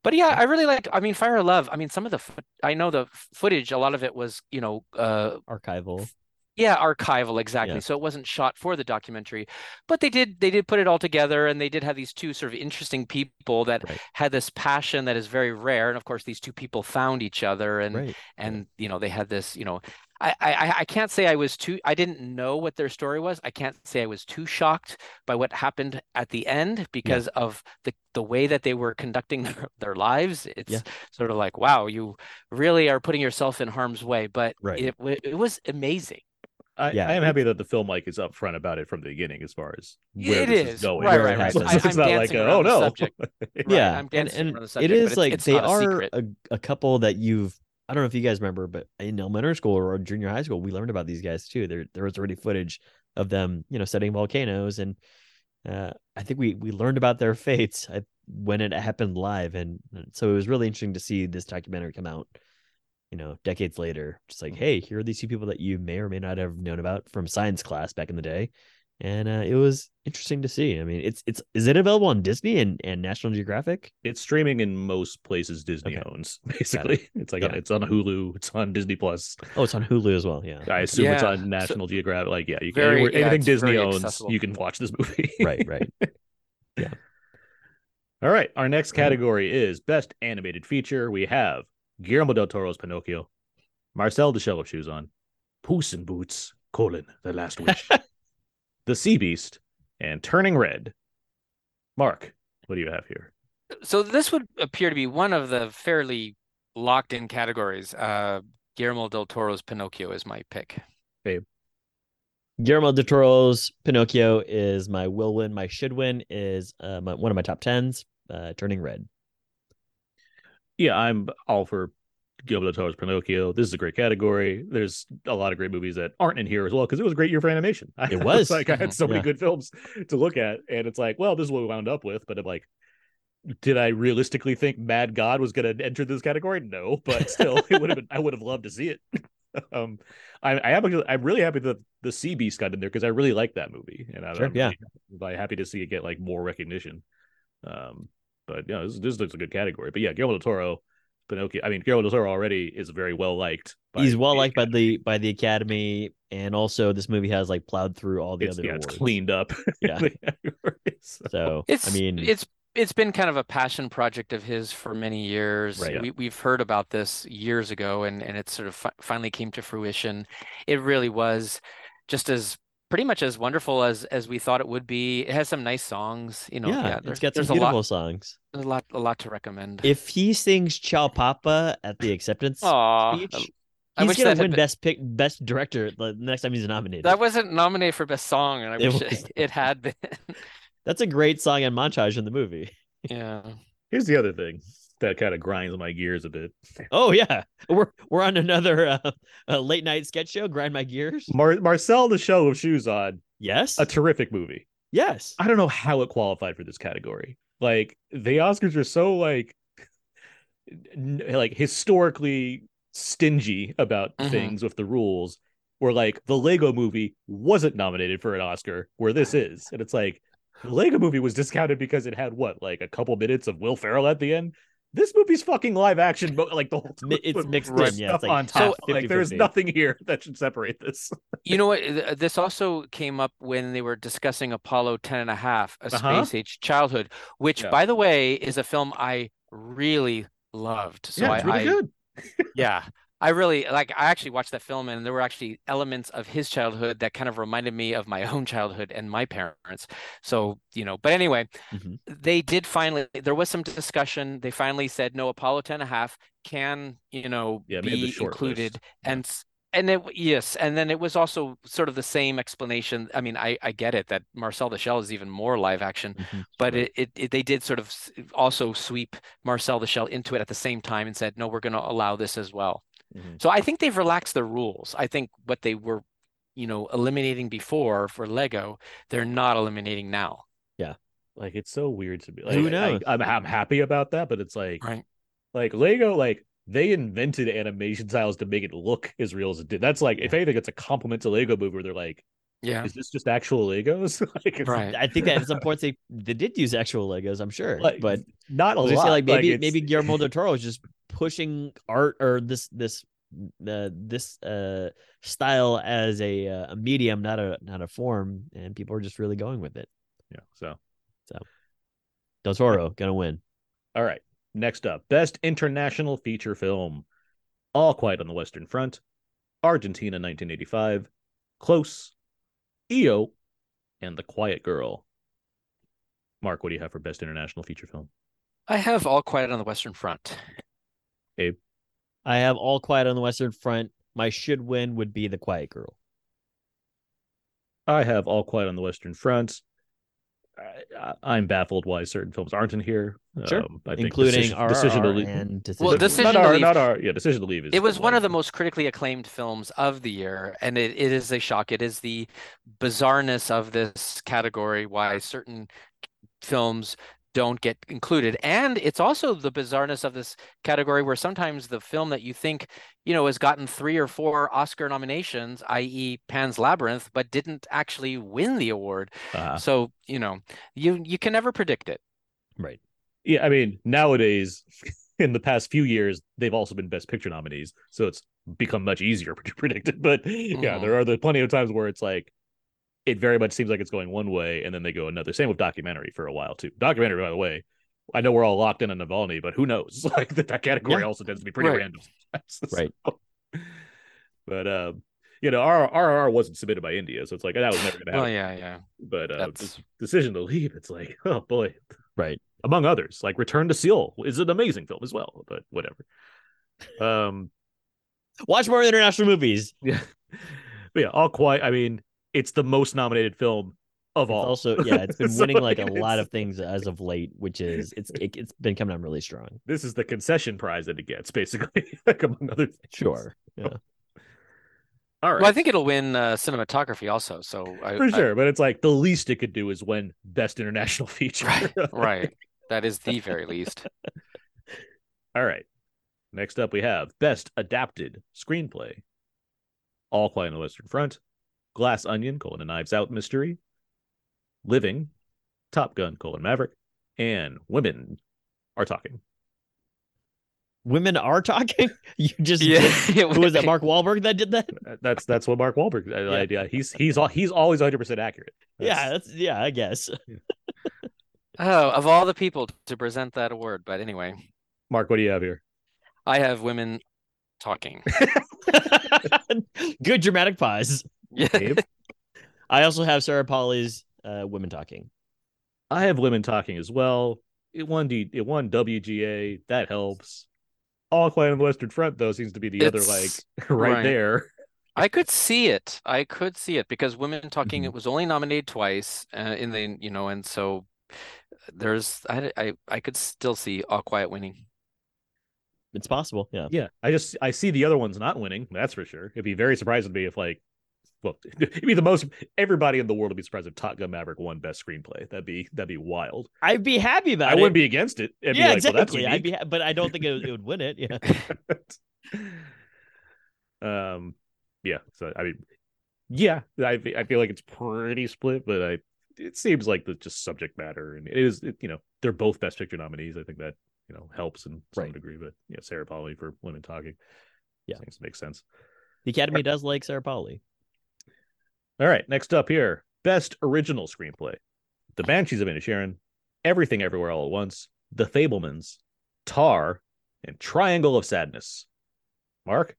but yeah i really like i mean fire of love i mean some of the i know the footage a lot of it was you know uh Archival. yeah, archival exactly. Yeah. So it wasn't shot for the documentary, but they did they did put it all together, and they did have these two sort of interesting people that Right. had this passion that is very rare. And of course, these two people found each other, and Right. and you know they had this. You know, I I I can't say I was too. I didn't know what their story was. I can't say I was too shocked by what happened at the end because of the the way that they were conducting their, their lives. It's Yeah. sort of like wow, you really are putting yourself in harm's way. But Right. it it was amazing. I, Yeah, I am happy that the film like is upfront about it from the beginning as far as where It this is. going. Right, right, right. happens. I, It's I'm not like a, oh no. Right, yeah, I'm and, dancing and around the subject, it's- like it's they not a are a, a couple that you've. I don't know if you guys remember, but in elementary school or junior high school, we learned about these guys too. There, there was already footage of them, you know, setting volcanoes, and uh, I think we we learned about their fates. When it happened live, and so it was really interesting to see this documentary come out. You know, decades later, just like, hey, here are these two people that you may or may not have known about from science class back in the day, and uh, it was interesting to see. I mean, it's it's is it available on Disney and, and National Geographic? It's streaming in most places Disney Okay. owns. Basically, it's like Yeah. it's on Hulu, it's on Disney Plus. Oh, it's on Hulu as well. Yeah, I assume it's on National Geographic. Like, yeah, you can Very- anywhere- yeah, anything Disney owns, accessible. you can watch this movie. right, right. Yeah. All right, our next category is best animated feature. We have Guillermo del Toro's Pinocchio, Marcel the Shell of Shoes on, Puss in Boots: colon The Last Wish, The Sea Beast, and Turning Red. Mark, what do you have here? So this would appear to be one of the fairly locked in categories. Uh, Guillermo del Toro's Pinocchio is my pick. Guillermo del Toro's Pinocchio is my will win. My should win is uh, my, one of my top tens. Uh, turning red. Yeah, I'm all for Guillermo del Toro's Pinocchio. This is a great category. There's a lot of great movies that aren't in here as well because it was a great year for animation. It was. like I had so many Yeah. good films to look at, and it's like, well, this is what we wound up with. But I'm like, did I realistically think Mad God was going to enter this category? No, but still, it would have been. I would have loved to see it. um, I, I am. I'm really happy that the Sea Beast got in there because I really like that movie, and I, Sure, I'm yeah. really happy to see it get like more recognition. Um, but yeah, this, this looks a good category. But yeah, Guillermo del Toro, Pinocchio. I mean, Guillermo del Toro already is very well liked. He's well liked by the by the Academy, and also this movie has like plowed through all the It's, other yeah, it's cleaned up. Yeah. the categories. So It's I mean, it's it's been kind of a passion project of his for many years. Right. We we've heard about this years ago, and and it sort of fi- finally came to fruition. It really was just as pretty much as wonderful as as we thought it would be. It has some nice songs, you know. yeah, there- it's got some beautiful lot, songs. there's a lot, a lot to recommend. If he sings "Ciao Papa" at the acceptance Aw, speech, I he's wish gonna win been- best pick, best director the next time he's nominated. that wasn't nominated for best song, and I It wish was. it had been. That's a great song and montage in the movie. yeah. Here's the other thing that kind of grinds my gears a bit. Oh yeah, we're we're on another uh, uh, late night sketch show. Grind my gears. Mar- Marcel, the show of shoes on, Yes, a terrific movie. yes. I don't know how it qualified for this category. Like the Oscars are so like n- like historically stingy about Mhm. things with the rules. Where like the Lego movie wasn't nominated for an Oscar, where this is, and it's like the Lego movie was discounted because it had what like a couple minutes of Will Ferrell at the end. This movie's fucking live action, but like the whole time it's mixed in, yeah, it's like on top. like there's nothing here that should separate this. You know what? This also came up when they were discussing Apollo 10 and a half, A Uh-huh. Space Age Childhood, which, Yeah. by the way, is a film I really loved. So yeah, I, it's really I- good. yeah, I really like. I actually watched that film, and there were actually elements of his childhood that kind of reminded me of my own childhood and my parents. So you know, but anyway, Mhm. they did finally. There was some discussion. They finally said no. Apollo 10 and a half can you know Yeah, be included, list. And and it yes, and then it was also sort of the same explanation. I mean, I I get it that Marcel the Shell is even more live action, Mhm. but it, it, it they did sort of also sweep Marcel the Shell into it at the same time and said, no, we're going to allow this as well. Mhm. So I think they've relaxed the rules. I think what they were, you know, eliminating before for Lego, they're not eliminating now. Yeah. Like it's so weird to be like. Who I- knows? I, am I'm happy about that, but it's like Right. like Lego like they invented animation styles to make it look as real as it did. That's like if anything, it's a compliment to Lego movie where they're like, Yeah. is this just actual Legos? like, Right. I think that at some points they they did use actual Legos. I'm sure, like, but not a I lot. say like maybe it's- maybe Guillermo del Toro is just pushing art or this this uh, this uh style as a uh, a medium, not a not a form, and people are just really going with it. yeah. So so Del Toro gonna win. all right, next up, best international feature film, All Quiet on the Western Front, Argentina, 1985, Close, EO, and The Quiet Girl. Mark, what do you have for best international feature film? I have All Quiet on the Western Front. I have All Quiet on the Western Front. My should win would be The Quiet Girl. I have All Quiet on the Western Front. I, I, I'm baffled why certain films aren't in here. Sure. Um, I think including decision, RRR decision to leave. and Decision Well. Decision not to our, Leave- not our, yeah, decision to leave is. It was one of the most critically acclaimed films of the year, and it, it is a shock. It is the bizarreness of this category, why certain films don't get included. And it's also the bizarreness of this category where sometimes the film that you think, you know, has gotten three or four Oscar nominations, i.e. Pan's Labyrinth, but didn't actually win the award. Uh, So, you know, you you can never predict it. Right. yeah, I mean, nowadays, in the past few years, they've also been Best Picture nominees, so it's become much easier to predict it. But yeah, Mhm. there are the plenty of times where it's like it very much seems like it's going one way, and then they go another. Same with documentary for a while too. Documentary, by the way, I know we're all locked in on Navalny, but who knows? Like that, that category Yeah. also tends to be pretty Right. random. sometimes. Right. But um, you know, our RRR wasn't submitted by India, so it's like that was never going to happen. Well, yeah, yeah. But uh, decision to leave, it's like, oh boy, Right. among others, like Return to Seoul is an amazing film as well, but whatever. Um, Watch more international movies. yeah, but yeah, all quiet. I mean, it's the most nominated film of It's all. also, yeah, it's been So, winning like a it's- lot of things as of late, which is it's it, it's been coming on really strong. This is the concession prize that it gets, basically, like among other things. Sure. Yeah. All right, Well, I think it'll win uh, cinematography also. So I, for I- sure. but it's like the least it could do is win best international feature. Right, right. That is the very least. All right. Next up, we have Best Adapted Screenplay. All Quiet on the Western Front, Glass Onion, colon, a Knives Out Mystery, Living, Top Gun, colon, Maverick, and Women Are Talking. Women are talking. You just Yeah. who was that? Mark Wahlberg that did that? Uh, That's that's what Mark Wahlberg uh, idea. He's he's al- he's always 100 percent accurate. yeah, That's- that's yeah, I guess. Oh, of all the people to present that award, but anyway, Mark, what do you have here? I have women talking. Good dramatic pause. Yeah. I also have Sarah Polley's uh, women talking. I have Women Talking as well. It won D, it won WGA. That helps. All Quiet on the Western Front though seems to be the other like right, right. there. I could see it. I could see it because Women Talking Mhm. it was only nominated twice uh, in the you know, and so there's I I I could still see All Quiet winning. It's possible. Yeah. Yeah, I just I see the other ones not winning. That's for sure. It'd be very surprising to me if like, well, it'd be the most. Everybody in the world would be surprised if Top Gun Maverick won Best Screenplay. That'd be that'd be wild. I'd be happy about I it. I wouldn't be against it. I'd be yeah, like, well, that's exactly. I'd be, ha- but I don't think it, would- it would win it. Yeah. um, yeah. So I mean, yeah, I I feel like it's pretty split, but I it seems like the just subject matter and it is it, you know they're both Best Picture nominees. I think that you know helps in some Right. degree. But yeah, Sarah Polley for Women Talking. Yeah. to sense. The Academy does like Sarah Polley. All right, next up here, best original screenplay: The Banshees of Inisherin, Everything Everywhere All at Once, The Fabelmans, Tar, and Triangle of Sadness. Mark,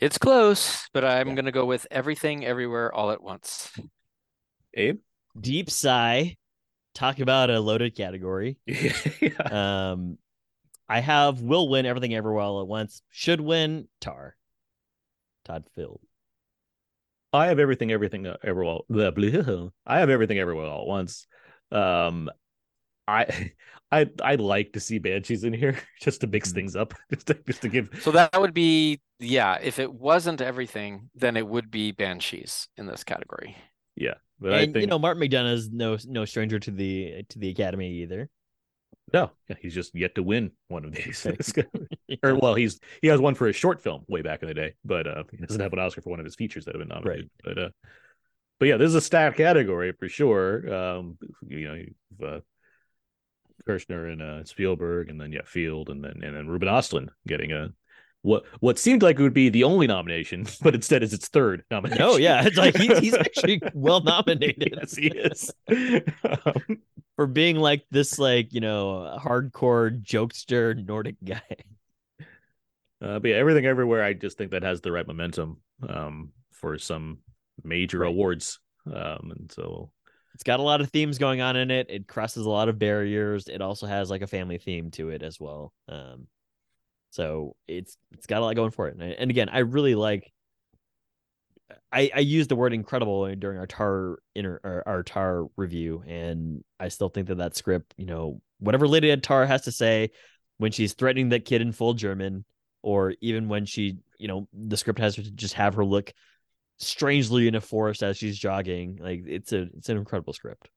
It's close, but I'm Yeah. gonna go with Everything Everywhere All at Once. Abe. Deep sigh. Talk about a loaded category. yeah. Um, I have will win everything everywhere all at once. Should win Tar. Todd Field. I have everything, everything, uh, everywhere. Blah, blah, I have everything, everywhere all at once. Um, I, I, I'd like to see Banshees in here just to mix Mhm. things up, just to, just to give. So that would be yeah, if it wasn't everything, then it would be Banshees in this category. Yeah, but I think you know, Martin McDonagh is no no stranger to the to the Academy either. No, yeah, he's just yet to win one of these. or well, he's he has one for his short film way back in the day, but uh, he doesn't have an Oscar for one of his features that have been nominated. But uh, but yeah, this is a stacked category for sure. Um, you know, you've, uh, Kushner and uh, Spielberg, and then yeah, Field, and then and then Ruben Ostlund getting a what what seemed like it would be the only nomination, but instead is its third nomination. No, yeah, it's like he's he's actually well nominated yes, he is. um, for being like this, like you know, hardcore jokester Nordic guy. Uh, but yeah, everything everywhere. I just think that has the right momentum um, for some major Right. awards. Um, and so It's got a lot of themes going on in it. It crosses a lot of barriers. It also has like a family theme to it as well. Um, so it's it's got a lot going for it. And, and again, I really like. I I used the word incredible during our tar inter our, our tar review, and I still think that that script, you know, whatever Lydia Tar has to say when she's threatening that kid in full German, or even when she, you know, the script has to just have her look strangely in a forest as she's jogging. Like it's a it's an incredible script.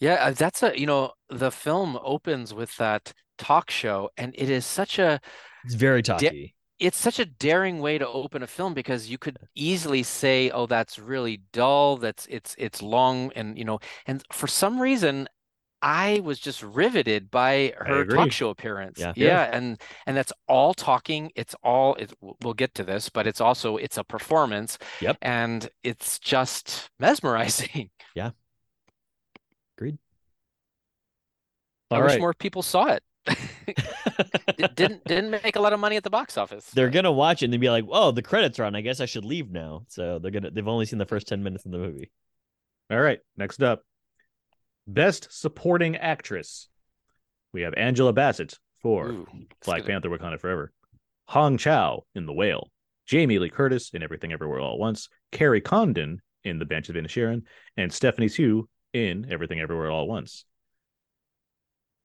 Yeah, uh, that's a, you know, the film opens with that talk show, and it is such a, It's very talky. it's such a daring way to open a film because you could easily say, "Oh, that's really dull. That's it's it's long," and you know, and for some reason, I was just riveted by her talk show appearance. Yeah. Yeah. Yeah, and and that's all talking. It's all. It, we'll get to this, but it's also it's a performance. Yep. and it's just mesmerizing. Yeah agreed. I All wish right. more people saw it. It didn't didn't make a lot of money at the box office. They're gonna watch it and they'd be like, "Oh, the credits are on. I guess I should leave now." So they're gonna. They've only seen the first ten minutes of the movie. All right. Next up, best supporting actress. We have Angela Bassett for Ooh, Black gonna- Panther: Wakanda Forever, Hong Chau in The Whale, Jamie Lee Curtis in Everything Everywhere All at Once, Kerry Condon in The Banshees of Inisherin, and Stephanie Hsu in Everything Everywhere All at Once.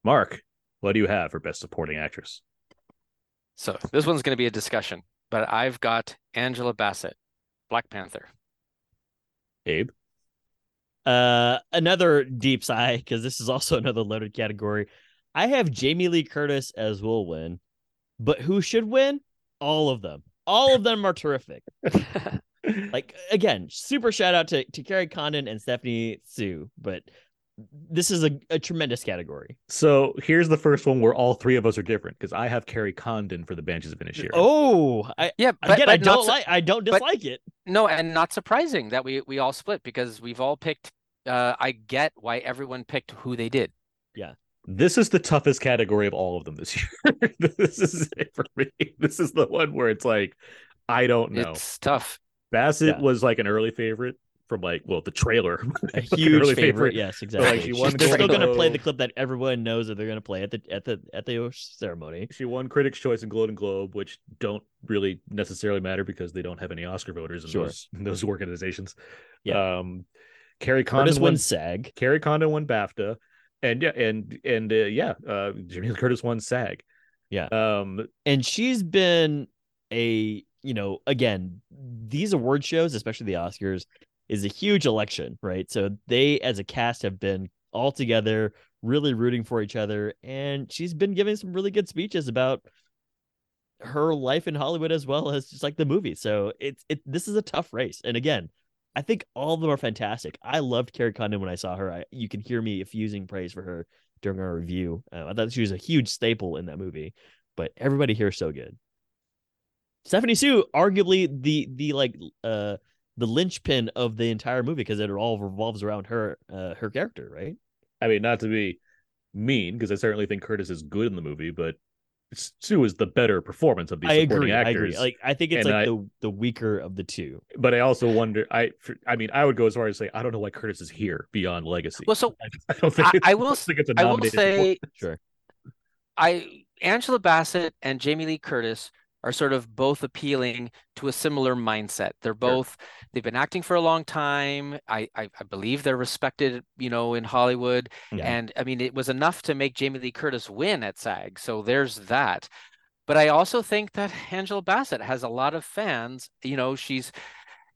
Mark, what do you have for best supporting actress? So this one's going to be a discussion, but I've got Angela Bassett, Black Panther. Abe, Uh, another deep sigh because this is also another loaded category. I have Jamie Lee Curtis as will win, but who should win? All of them. All of them are terrific. Like again, super shout out to to Kerry Condon and Stephanie Hsu, but this is a, a tremendous category. So here's the first one where all three of us are different because I have Kerry Condon for the Banshees of Inisherin. Oh, I Yeah, but, again, I but not don't su- like I don't but- dislike it. no, and not surprising that we we all split because we've all picked. Uh, I get why everyone picked who they did. Yeah. This is the toughest category of all of them this year. this is it for me. This is the one where it's like, I don't know. It's tough. Bassett Yeah. was like an early favorite from like, well, the trailer. A huge early favorite. Yes, exactly. she won They're still going to play the clip that everyone knows that they're going to play at the at the at the ceremony. She won Critics' Choice and Golden Globe, which don't really necessarily matter because they don't have any Oscar voters in Sure. those in those organizations. Yeah. Um, Kerry Curtis Condon won wins SAG. Kerry Condon won BAFTA, and yeah, and and uh, yeah, uh, Jamie Lee Curtis won SAG. Yeah. Um, and she's been a you know again these award shows especially the oscars is a huge election right? So they as a cast have been all together really rooting for each other and she's been giving some really good speeches about her life in hollywood as well as just like the movie. So it's it this is a tough race. And again i think all of them are fantastic. I loved kerry condon when i saw her. I, you can hear me effusing praise for her during our review. Uh, i thought she was a huge staple in that movie but everybody here is so good. Stephanie Sue, arguably the the like uh the linchpin of the entire movie because it all revolves around her uh her character, right? I mean, not to be mean, because I certainly think Curtis is good in the movie, but Sue is the better performance of these I supporting agree. I actors. agree. Like I think it's And like I- the the weaker of the two. but I also wonder. I, for, I mean, I would go as far as say I don't know why Curtis is here beyond Legacy. Well, so I don't think. I, it's- I will don't s- think it's a I will say Sure. I Angela Bassett and Jamie Lee Curtis are sort of both appealing to a similar mindset. They're both they've been acting for a long time. I, I I believe they're respected, you know, in Hollywood. Yeah. And I mean, it was enough to make Jamie Lee Curtis win at SAG. So there's that. But I also think that Angela Bassett has a lot of fans. You know, she's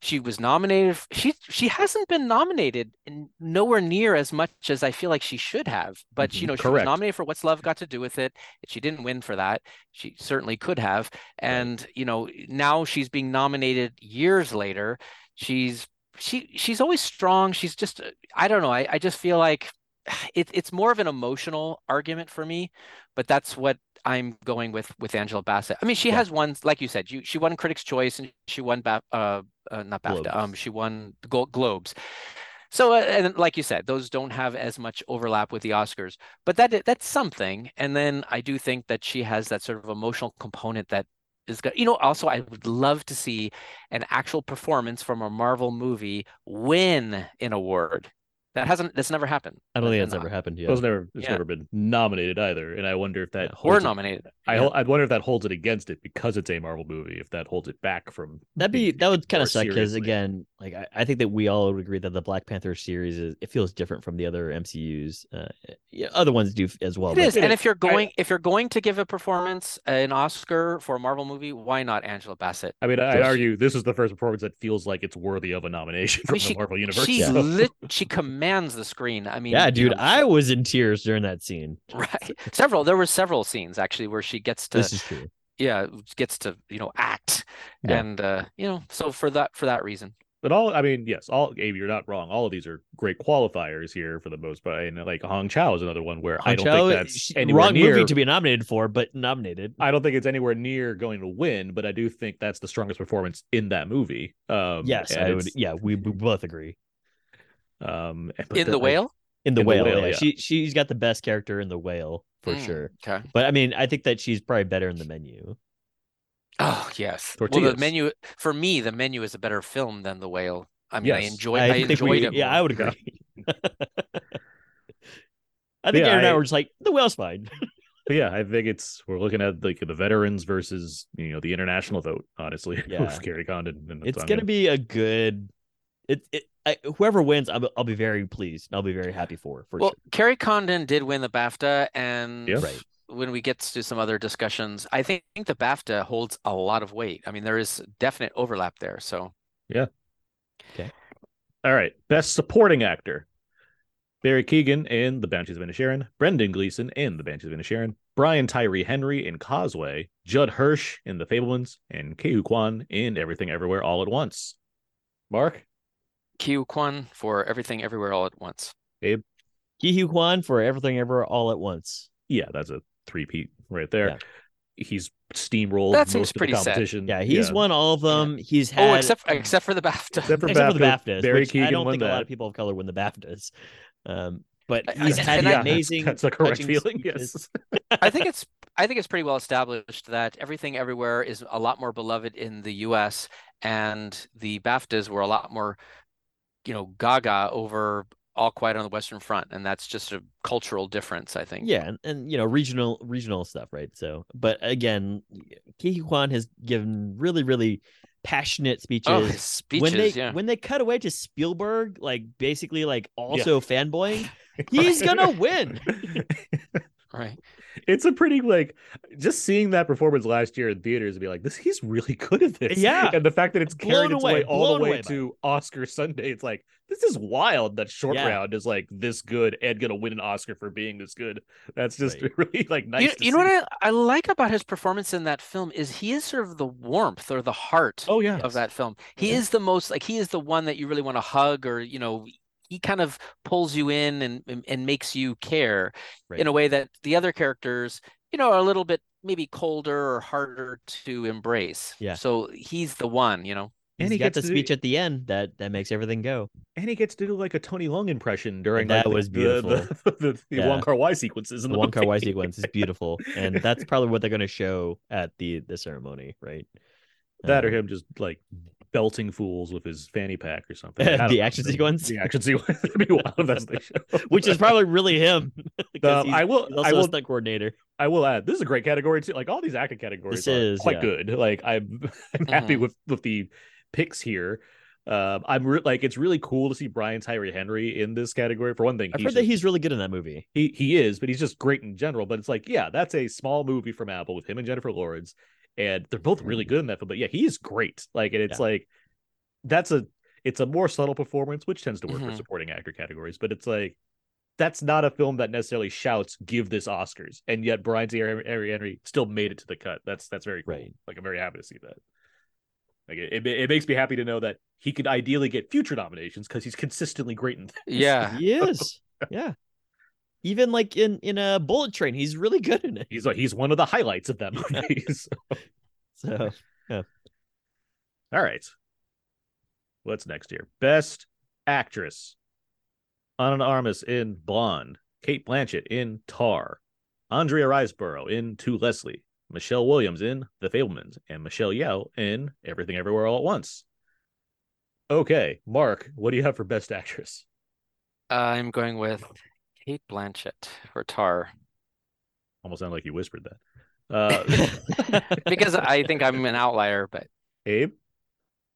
she was nominated. She she hasn't been nominated in nowhere near as much as I feel like she should have. But Mhm, you know, she was nominated for What's Love Got to Do with It. She didn't win for that. She certainly could have. And you know, now she's being nominated years later. She's she she's always strong. She's just I don't know. I I just feel like it, it's more of an emotional argument for me, but that's what I'm going with with Angela Bassett. I mean, she Yeah. has won, like you said, you she won Critics' Choice and she won ba- uh, uh not BAFTA, Globes. um she won the Glo- Globes. So uh, and like you said, those don't have as much overlap with the Oscars, but that that's something. And then I do think that she has that sort of emotional component that is good. You know, also I would love to see an actual performance from a Marvel movie win an award. That hasn't that's never happened. I don't think And that's ever happened yet. Well, it's never it's Yeah. never been nominated either, and I wonder if that Or holds a- nominated. I Yeah. hol- I'd wonder if that holds it against it because it's a Marvel movie. If that holds it back from That'd be being that would kind of suck because again, like I, I think that we all would agree that the Black Panther series is it feels different from the other MCU's. Uh, yeah, other ones do as well. It but- is, and is. if you're I- going if you're going to give a performance an Oscar for a Marvel movie, why not Angela Bassett? I mean, I'd argue this is the first performance that feels like it's worthy of a nomination I from mean, the she Marvel universe. she Yeah. so- lit, she commands the screen. I mean, yeah, you dude, know, I was in tears during that scene. right several there were several scenes actually where she gets to This is true. yeah gets to you know act Yeah. and uh you know so for that for that reason But all, I mean, yes, all, Abe, you're not wrong. All of these are great qualifiers here for the most part. And like Hong Chau is another one where I don't Chau, think that's she- anywhere wrong near. movie to be nominated for, but nominated. I don't think it's anywhere near going to win, but I do think that's the strongest performance in that movie. Um, yes, I would. Yeah, we, we both agree. Um, in the I- whale In the In The whale, Whale, yeah. yeah. she she's got the best character in the whale for Mm, sure. okay But I mean, I think that she's probably better in the menu. oh yes well the menu for me the menu is a better film than the whale i mean i Yes. enjoy i, enjoyed we, it Yeah, more. I would agree. I think Yeah, Aaron and I I- were just like the whale's fine. But yeah, I think it's we're looking at like the veterans versus you know the international vote. Honestly, Yeah. with Kerry Condon. And it's gonna be a good. It it I, whoever wins, I'll, I'll be very pleased. I'll be very happy for for well sure. kerry condon did win the bafta and Yeah. Right. when we get to some other discussions i think the bafta holds a lot of weight i mean there is definite overlap there so yeah. Okay. All right, best supporting actor: Barry Keoghan in The Banshees of Inisherin, Brendan Gleeson in The Banshees of Inisherin, Brian Tyree Henry in Causeway, Judd Hirsch in The Fabelmans, and Ke Huy Quan in Everything Everywhere All at Once. Mark, Ke Huy Quan for everything everywhere all at once Ke Huy Quan for everything ever all at once. yeah, that's a three-peat right there. Yeah. He's steamrolled That most seems of the pretty set. competition. Yeah, he's won all of them. He's had oh except except for the bafta Except for except for the BAFTA, BAFTAs, Barry which I don't won think a lot of people of color win the BAFTAs. Um, but he's I- had and an amazing. That's, that's a correct feeling. speeches. Yes. I think it's I think it's pretty well established that everything everywhere is a lot more beloved in the US and the BAFTAs were a lot more you know gaga over all quiet on the western front and that's just a cultural difference I think. Yeah, and, and you know regional regional stuff, right? So, but again, Ke Huy Quan has given really really passionate speeches. Oh, speeches, when they yeah. when they cut away to Spielberg, like basically like also fanboying, he's gonna win. right. it's a pretty like just seeing that performance last year in theaters and be like this he's really good at this Yeah. and the fact that it's Blown carried its away, way all blown the way to oscar sunday it's like this is wild that short Yeah. round is like this good and gonna win an oscar for being this good that's just Right. really like nice you, you know what I, I like about his performance in that film is he is sort of the warmth or the heart oh yeah of that film. He Yeah. is the most like he is the one that you really want to hug or you know he kind of pulls you in and and, and makes you care Right. in a way that the other characters you know are a little bit maybe colder or harder to embrace. Yeah. So he's the one, you know. and He's he got gets the speech do, at the end that that makes everything go. and he gets to do like a tony Leung impression during that like, the- was the, the, beautiful. the, the, Yeah. Wong Kar Wai sequences in The the Wong Kar Wai movie. sequence is beautiful, and that's probably what they're going to show at the the ceremony, right? that or Um, him just like belting fools with his fanny pack or something I don't The know. action sequence? the action sequence It'd be wild if that's what they show. which is probably really him. because Um, he's, I will. he's also I a will. stunt coordinator. I will add. This is a great category too. Like all these acting categories This are is, quite yeah. good. Like I'm, I'm happy Mhm. with with the picks here. Um, I'm re- like it's really cool to see Brian Tyree Henry in this category. For one thing, I've he's heard that he's really good in that movie. he he is, but he's just great in general. But it's like, yeah, that's a small movie from Apple with him and Jennifer Lawrence, and they're both really good in that film. But yeah, he is great. Like, and it's Yeah. like that's a it's a more subtle performance, which tends to work for Mhm. supporting actor categories. But it's like that's not a film that necessarily shouts "Give this Oscars," and yet Brian Tyree Henry still made it to the cut. That's that's very cool. Right. Like, I'm very happy to see that. Like, it, it, it makes me happy to know that he could ideally get future nominations because he's consistently great in things. Yeah. He is. yeah. Even like in in a Bullet Train, he's really good in it. He's like he's one of the highlights of that movie. So- So All right. What's next here? Best actress. Anna Armas in Blonde. Cate Blanchett in Tar. Andrea Riseborough in To Leslie. Michelle Williams in The Fabelmans. And Michelle Yeoh in Everything Everywhere All at Once. Okay, Mark, what do you have for best actress? I'm going with Cate Blanchett for Tar. Almost sounded like you whispered that. Uh, because I think I'm an outlier, but Abe,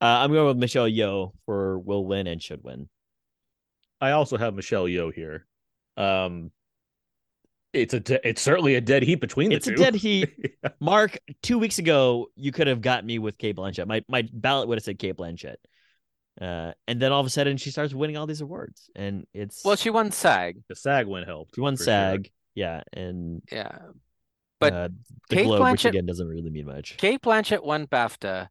Uh, I'm going with Michelle Yeoh for will win and should win. I also have Michelle Yeoh here. Um, it's a de- it's certainly a dead heat between the It's a dead heat. Mark, two weeks ago, you could have got me with Cate Blanchett. My my ballot would have said Cate Blanchett. Uh, and then all of a sudden, she starts winning all these awards, and it's well, she won SAG. the SAG win helped. she won for sure. SAG, yeah, and Yeah. But uh, the Kate Globe, which again doesn't really mean much. Cate Blanchett won BAFTA,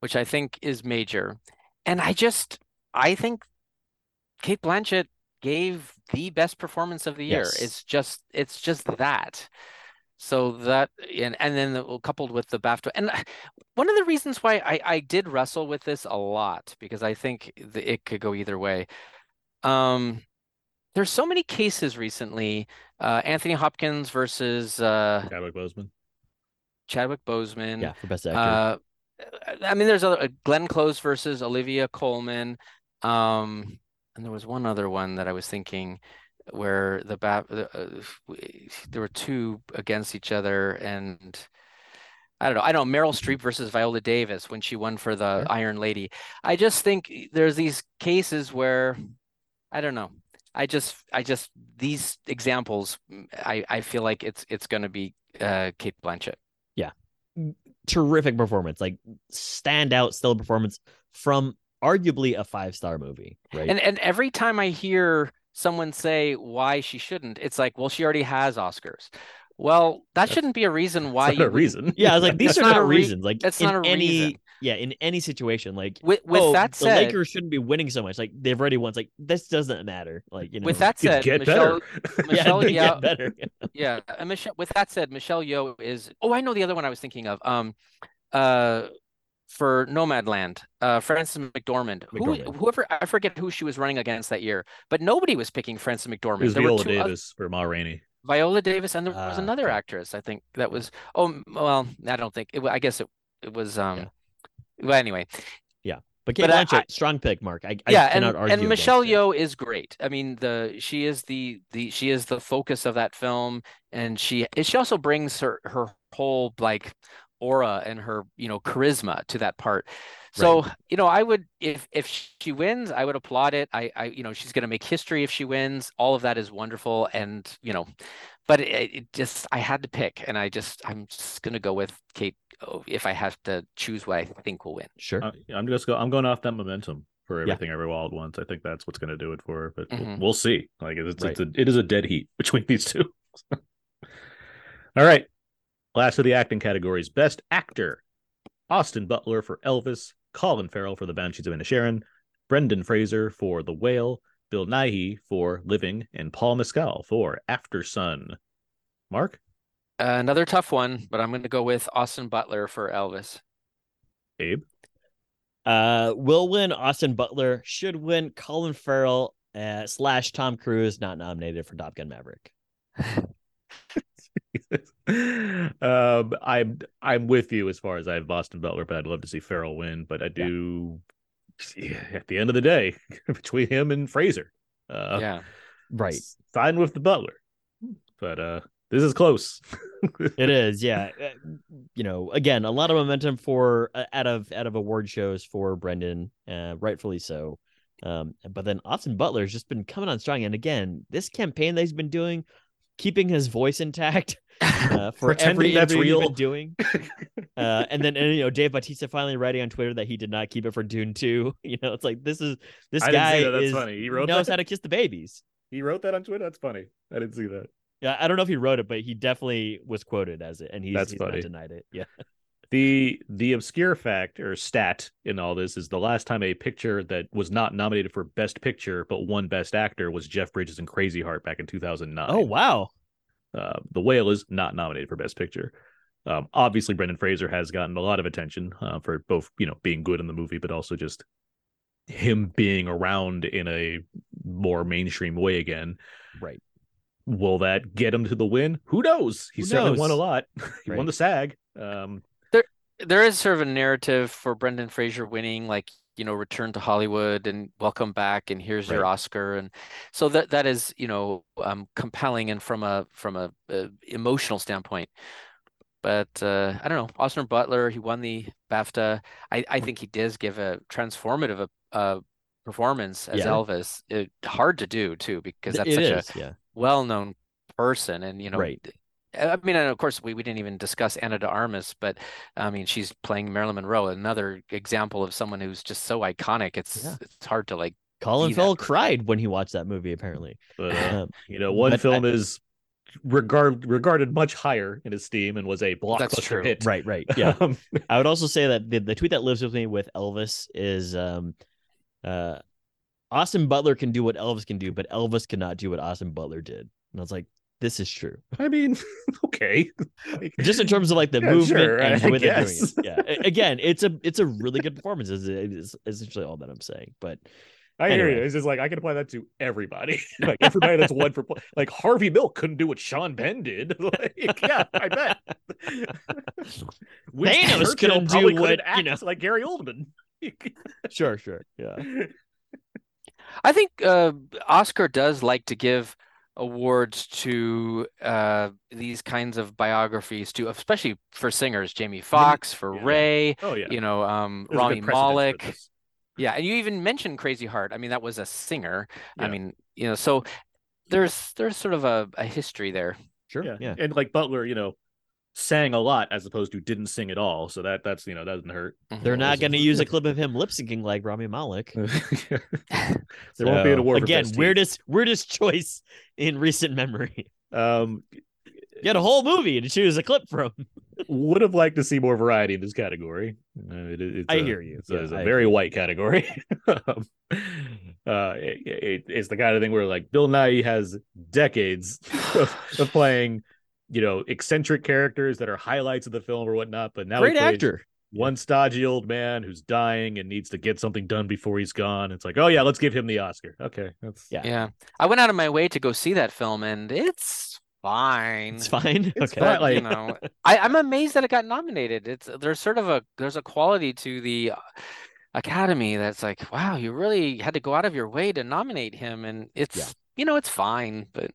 which I think is major. And I just I think Cate Blanchett gave the best performance of the year. Yes. It's just it's just that. So that and and then the, coupled with the BAFTA and one of the reasons why I I did wrestle with this a lot because I think the, it could go either way. Um there's so many cases recently. Uh, Anthony Hopkins versus uh, Chadwick Boseman. Chadwick Boseman. Yeah, for best actor. Uh, I mean, there's other uh, Glenn Close versus Olivia Colman. Um, and there was one other one that I was thinking where the uh, there were two against each other, and I don't know. I don't know Meryl Streep versus Viola Davis when she won for the Sure. Iron Lady. I just think there's these cases where I don't know. I just I just these examples mm, I I feel like it's it's going to be uh Cate Blanchett. Yeah. Terrific performance, like standout stellar performance from arguably a five star movie, right? And and every time I hear someone say why she shouldn't, it's like, well, she already has Oscars. Well, that That's- shouldn't be a reason why It's you not a reason. yeah, I was like, these are not not, re- reasons. Like it's in not a any, reason. yeah, in any situation, like With with oh, that the said, Lakers shouldn't be winning so much. Like they've already won. It's like this doesn't matter. Like you know, with that said, get Michelle, better. Michelle yeah, they Yeoh, get better. yeah, and Michelle. With that said, Michelle Yeoh is. Oh, I know the other one I was thinking of. Um, uh, for Nomadland, uh, Frances McDormand. Who, McDormand. whoever I forget who she was running against that year, but nobody was picking Frances McDormand. It was there were Viola Davis for Ma Rainey. Viola Davis, and there was Ah, another actress. I think that was. Oh, well, I don't think. It, I guess it. It was. Um. Well, anyway, Yeah, But Kate But I- strong pick, Mark. I, I yeah, and and Michelle. Yeoh is great. I mean, the she is the the she is the focus of that film, and she she also brings her her whole like aura and her you know charisma to that part. So you know, I would if if she wins, I would applaud it. I I you know she's going to make history if she wins. All of that is wonderful, and you know, but it, it just I had to pick, and I just I'm just going to go with Kate oh, if I have to choose what I think will win. Sure. I- I'm just go. I'm going off that momentum for Yeah. everything everywhere all at once. I think that's what's going to do it for her. But we'll, Mhm. we'll see. Like it's, Right. it's a, it is a dead heat between these two. all right. Last of the acting categories: Best Actor: Austin Butler for Elvis, Colin Farrell for The Banshees of Inisherin, Brendan Fraser for The Whale, Bill Nighy for Living, and Paul Mescal for After Sun. Mark, Uh, another tough one, but I'm going to go with Austin Butler for Elvis. Abe, Uh, will win. Austin Butler should win. Colin Farrell uh, slash Tom Cruise not nominated for Top Gun Maverick. um, I'm I'm with you as far as I have Austin Butler, but I'd love to see Farrell win. But I do, yeah, at the end of the day, between him and Fraser, uh, yeah. Right. fine with the Butler. But uh, this is close. It is, yeah. Uh, You know, again, a lot of momentum for uh, out of out of award shows for Brendan, uh, rightfully so. Um, but then Austin Butler has just been coming on strong, and again, this campaign that he's been doing, keeping his voice intact uh, for every that's real. been doing. Uh, and then and, you know Dave Bautista finally writing on Twitter that he did not keep it for Dune two. You know, it's like this is this I guy that. That's is funny. He wrote knows that? how to kiss the babies. He wrote that on Twitter. That's funny. I didn't see that. Yeah, I don't know if he wrote it, but he definitely was quoted as it, and he's, That's he's funny. not denied it. Yeah. The the obscure fact or stat in all this is the last time a picture that was not nominated for Best Picture but won Best Actor was Jeff Bridges in Crazy Heart back in 2009. Oh wow. Uh, the Whale is not nominated for Best Picture. Um, obviously, Brendan Fraser has gotten a lot of attention uh, for both, you know, being good in the movie, but also just him being around in a more mainstream way again. Right. Will that get him to the win? Who knows? He Who certainly won a lot. he Right. won the SAG. Um, there is sort of a narrative for Brendan Fraser winning, like you know, return to Hollywood and welcome back, and here's your Oscar, and so that that is you know um, compelling and from a from a, a emotional standpoint. but uh, I don't know. Austin Butler, he won the BAFTA. I, I think he does give a transformative uh, performance as Yeah. Elvis. It, hard to do too because that's It such is, a yeah. well-known person, and you know, Right. I mean, and of course, we, we didn't even discuss Ana de Armas, but I mean, she's playing Marilyn Monroe, another example of someone who's just so iconic. It's Yeah. it's hard to like. Colin Be Farrell cried when he watched that movie. Apparently, But uh, Um, you know, one But film is regard regarded much higher in esteem and was a blockbuster true. hit. right, right, yeah. Um, I would also say that the, the tweet that lives with me with Elvis is um uh Austin Butler can do what Elvis can do, but Elvis cannot do what Austin Butler did. And I was like, this is true. I mean, okay. Like, Just in terms of like the Yeah, movement sure, and I the way they're doing it. Yeah. Again, it's a it's a really good performance, is, is essentially all that I'm saying. But I hear you. It's just like I can apply that to everybody. like everybody that's one for like Harvey Milk couldn't do what Sean Penn did. like, yeah, I bet. Winston Thanos couldn't do what, couldn't you know. like Gary Oldman. sure, sure. Yeah. I think uh, Oscar does like to give awards to uh, these kinds of biographies, to especially for singers, Jamie Foxx, for yeah. Ray, oh yeah, you know, um, There's Rami precedent for Malek. this. Yeah, and you even mentioned Crazy Heart. I mean, that was a singer. I mean, you know, so there's there's sort of a, a history there. Sure. Yeah. Yeah. and like Butler, you know, sang a lot as opposed to didn't sing at all. So that that's you know that doesn't hurt. They're Mhm. not going to use a clip of him lip syncing like Rami Malek. there won't be an award again. best teeth. Weirdest weirdest choice in recent memory. Um, You had a whole movie to choose a clip from. would have liked to see more variety in this category. Uh, it- it's I a- hear you. It's, a, Yeah, it's a I very white category. um, uh, it- it- it's the kind of thing where like Bill Nighy has decades of, of playing, you know, eccentric characters that are highlights of the film or whatnot. But now Great actor. one stodgy old man who's dying and needs to get something done before he's gone. It's like, oh yeah, let's give him the Oscar. Okay, that's Yeah. Yeah, I went out of my way to go see that film, and it's fine. It's fine. It's okay. fine. But you know, I, I'm amazed that it got nominated. It's there's sort of a there's a quality to the uh, Academy that's like, wow, you really had to go out of your way to nominate him, and it's Yeah. you know it's fine, but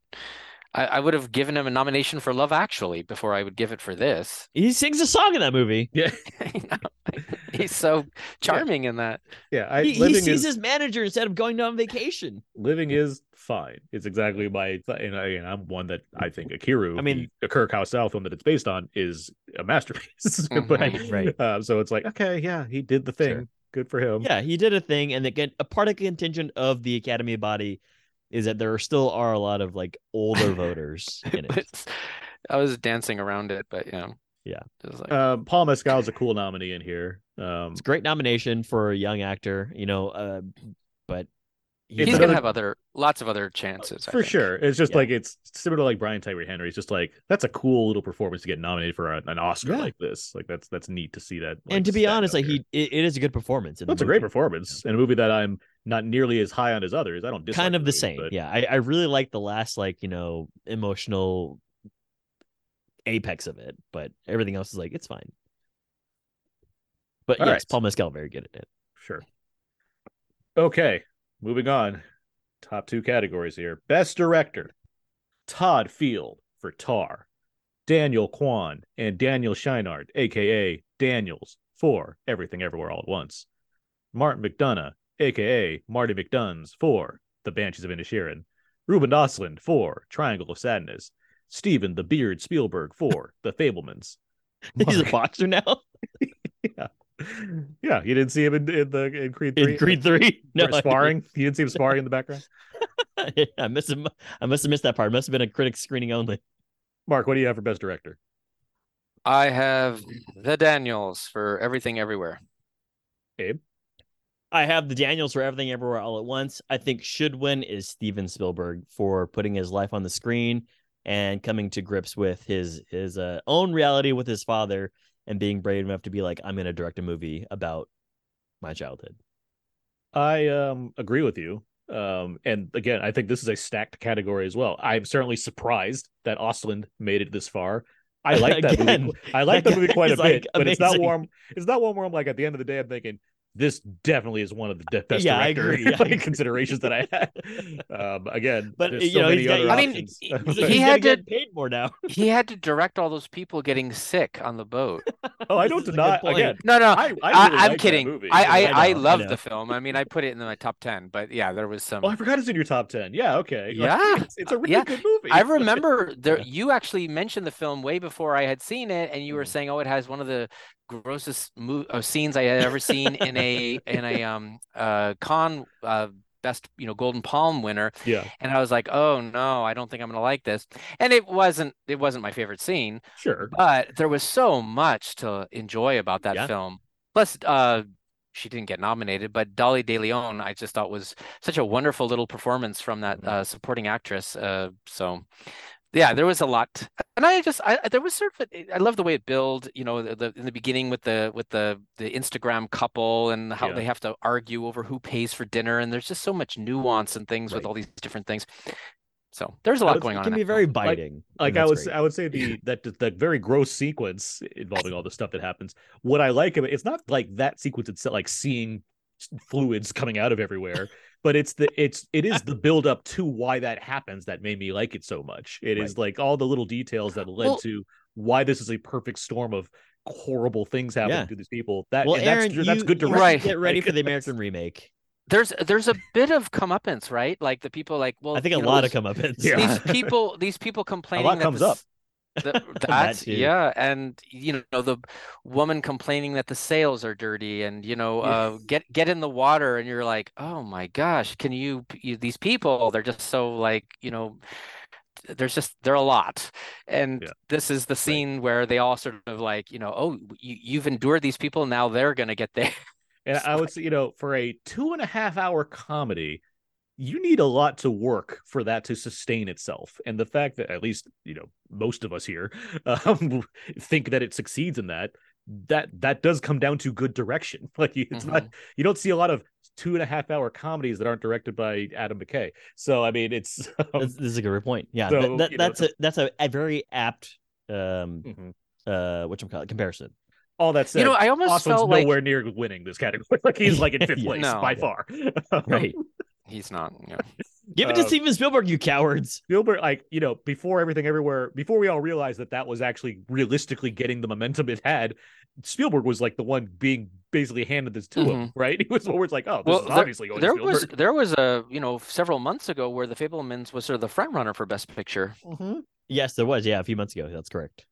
I, I would have given him a nomination for Love Actually before I would give it for this. He sings a song in that movie. yeah, You know, he's so charming in that. yeah. I, he, he sees is his manager instead of going on vacation. living is fine. It's exactly my and, I, and I'm one that I think Ikiru, I mean- the Kirk South film that it's based on, is a masterpiece. But, Mhm. Right. uh, so it's like, okay, yeah, he did the thing. Sure. Good for him. Yeah, he did a thing, and again, a part of the contingent of the Academy body is that there still are a lot of like older voters in it. I was dancing around it, but you know, Yeah. it was like, Um, Paul Mescal's a cool nominee in here. Um, It's a great nomination for a young actor, you know, uh, but It's he's not- gonna another- have other lots of other chances. I for think. sure. It's just Yeah. like it's similar to like Brian Tyree Henry. It's just like that's a cool little performance to get nominated for a, an Oscar Yeah. like this. Like that's that's neat to see that. and to be honest, like he, it, it is a good performance. In that's a great movie. performance in a movie that I'm not nearly as high on as others. I don't dislike kind of the movie, same. but- Yeah, I, I really like the last like you know emotional apex of it, but everything else is like it's fine. But All yes, right. Paul Mescal very good at it. Sure. Okay, moving on. Top two categories here. Best director. Todd Field for Tar. Daniel Kwan and Daniel Scheinert, aka Daniels, for Everything Everywhere All at Once. Martin McDonagh, aka Marty McDuns, for The Banshees of Inisherin. Ruben Ostlund for Triangle of Sadness. Steven the Beard Spielberg for The Fabelmans. He's a boxer now yeah, you didn't see him in, in the in Creed three. in Creed Three. no, No, I- sparring. You didn't see him sparring in the background. I must have I must have missed that part. It must have been a critic screening only. Mark, what do you have for best director? I have the Daniels for Everything Everywhere. Abe. I have the Daniels for Everything Everywhere All at Once. I think should win is Steven Spielberg for putting his life on the screen and coming to grips with his his uh, own reality with his father and being brave enough to be like, I'm going to direct a movie about my childhood. I um agree with you. Um, and again, I think this is a stacked category as well. I'm certainly surprised that Ostlund made it this far. I like that Again, movie. I like that that movie quite a is, like, bit, but it's not warm. It's not one where I'm like at the end of the day, I'm thinking this definitely is one of the best Yeah, I director agree, I like, agree. considerations that I had. Um, again, But, you so know, many he's got- other I mean, options. he- he had to- get paid more now. he had to direct all those people getting sick on the boat. oh, I don't is a good deny. Again, No, no, I, I, I, really I'm kidding. movie. I I, I I, know, I love the film. I mean, I put it in my top ten, but yeah, there was some. Oh, I forgot it's in your top ten. Yeah, okay. Like, Yeah. it's, it's a really Yeah. good movie. I remember there. Yeah. You actually mentioned the film way before I had seen it, and you were Mhm. saying, "Oh, it has one of the grossest mo- uh, scenes I had ever seen in a in a um uh con uh best you know Golden Palm winner." yeah, And I was like, "Oh no, I don't think I'm gonna like this." And it wasn't. It wasn't my favorite scene, sure. but there was so much to enjoy about that Yeah. film. Plus, uh, she didn't get nominated, but Dolly De Leon, I just thought was such a wonderful little performance from that Mhm. uh, supporting actress. Uh, so, yeah, there was a lot, and I just, I there was sort of, a, I love the way it built. You know, the, the in the beginning with the with the the Instagram couple and how Yeah. they have to argue over who pays for dinner, and there's just so much nuance and things with all these different things. So there's a lot would- going on. It can be that very biting. and like I was, great. I would say the that that very gross sequence involving all the stuff that happens. What I like of it, it's not like that sequence itself, like seeing fluids coming out of everywhere, but it's the it's it is the build up to why that happens that made me like it so much. It is like all the little details that led Well- to why this is a perfect storm of horrible things happening Yeah. to these people. That well, Aaron, that's that's good to. Right. Get ready for the American remake. There's there's a bit of comeuppance, right? Like the people like, well, I think a know, lot of these- comeuppance. Yeah. these people these people complaining that comes the up. S- the- that yeah and you know the woman complaining that the sails are dirty and you know uh get get in the water and you're like oh my gosh can you, you these people they're just so like you know there's just they're a lot. And Yeah. this is the scene where they all sort of like you know oh you, you've endured these people now they're gonna get there. And I would say, you know, for a two and a half hour comedy, you need a lot to work for that to sustain itself. And the fact that at least, you know, most of us here um, think that it succeeds in that, that that does come down to good direction. Like it's not Mhm. you don't see a lot of two and a half hour comedies that aren't directed by Adam McKay. So I mean it's um, That's, this is a good point. Yeah, So, that, that- you know, that's a that's a, a very apt um mhm. uh what you call it comparison. all that said. you know i almost Austin's felt like nowhere near winning this category. Like he's like in fifth Yeah. place No. by Yeah. far. Right. he's not you know. Give it to Uh, Steven Spielberg, you cowards. Spielberg, like you know, before everything everywhere, before we all realized that that was actually realistically getting the momentum it had, Spielberg was like the one being basically handed this to him, right? He was the one where it's like, oh, this Well, is there- obviously going there to Spielberg. was there was a you know several months ago where the Fabelmans was sort of the front runner for Best Picture. Yes, there was. Yeah, a few months ago. That's correct.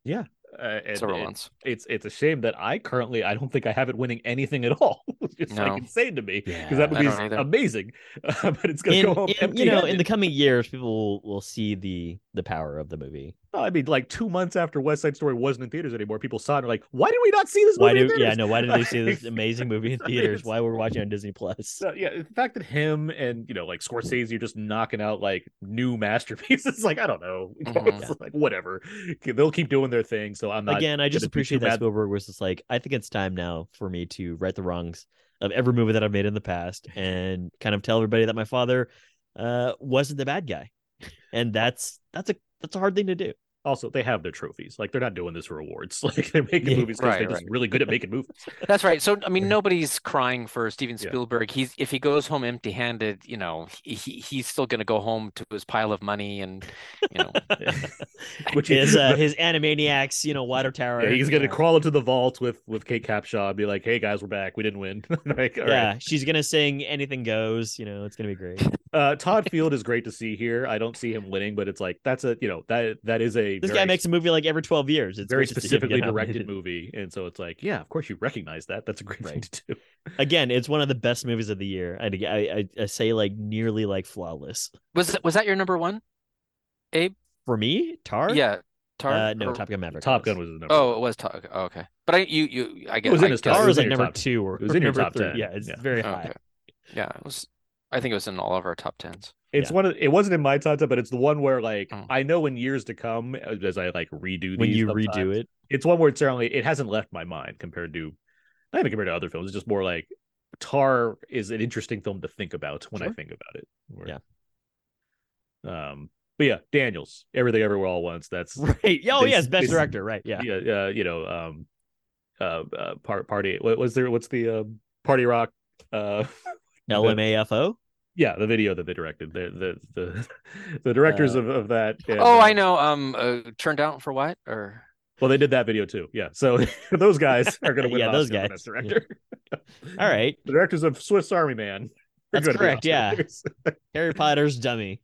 Uh, and several it- months. it's it's a shame that I currently I don't think I have it winning anything at all. It's just No. like insane to me because Yeah, that would be amazing, uh, but it's gonna In, go home in, empty. you know, in the coming years, people will, will see the the power of the movie. I mean, like two months after West Side Story wasn't in theaters anymore, people saw it and were like, why did we not see this movie? Why in do yeah no? Why did we see this amazing movie in theaters? it's- Why we're watching on Disney Plus? So yeah, the fact that him and you know like Scorsese are just knocking out like new masterpieces, like I don't know, you know, Mhm. it's like whatever. They'll keep doing their thing. So I'm not Again, I just gonna be too appreciate that mad. Spielberg was just like, I think it's time now for me to right the wrongs of every movie that I've made in the past and kind of tell everybody that my father uh wasn't the bad guy. And that's that's a that's a hard thing to do. Also, they have their trophies. Like they're not doing this for awards. Like they're making Yeah. movies because Right, they're just really good at making movies. That's right. So I mean, nobody's crying for Steven Yeah. Spielberg. He's if he goes home empty-handed, you know, he, he he's still going to go home to his pile of money and you know. Which is His uh, his Animaniacs, you know, Water Tower. Yeah, he's gonna uh, crawl into the vault with with Kate Capshaw and be like, "Hey guys, we're back. We didn't win." like, all right. Yeah, she's gonna sing "Anything Goes." You know, it's gonna be great. Uh, Todd Field is great to see here. I don't see him winning, but it's like that's a you know that that is a This very, guy makes a movie like every twelve years. It's very great to see him get specifically directed movie, and so it's like, yeah, of course you recognize that. That's a great thing to do. Again, it's one of the best movies of the year. I I, I, I say like nearly like flawless Was was that your number one? Abe? for me. Tar. Yeah. Tar? Uh, no, or- Top Gun Maverick. Top was. Gun was his number. Oh, one. it was Tar. oh, okay. But I you you I guess it was in his top- Tar it was was in like number top- two or it was in your top three. 10. Yeah, it's Yeah. very Okay. high. Yeah, it was. I think it was in all of our top tens. It's yeah. one of it wasn't in my top ten, but it's the one where like Oh. I know in years to come as I like redo When you redo it, it's one where it's certainly it hasn't left my mind compared to not even compared to other films. It's just more like Tar is an interesting film to think about when I think about it. Where- Yeah. Um. But yeah, Daniels, everything everywhere all once. That's right? Oh They- yes, best they- director. Right? Yeah. yeah. Uh, you know. Um. Uh, uh. Part party. What was there? What's the um. Party Rock. Uh, LMFAO. Yeah, the video that they directed. The the the, the directors Uh, of, of that. and, Oh, I know. Um, uh, turned out for what? Or Well, they did that video too. Yeah, so those guys are going to win. Yeah, those Oscar for guys. Best director. All right. the directors of Swiss Army Man. That's correct, yeah. Harry Potter's dummy.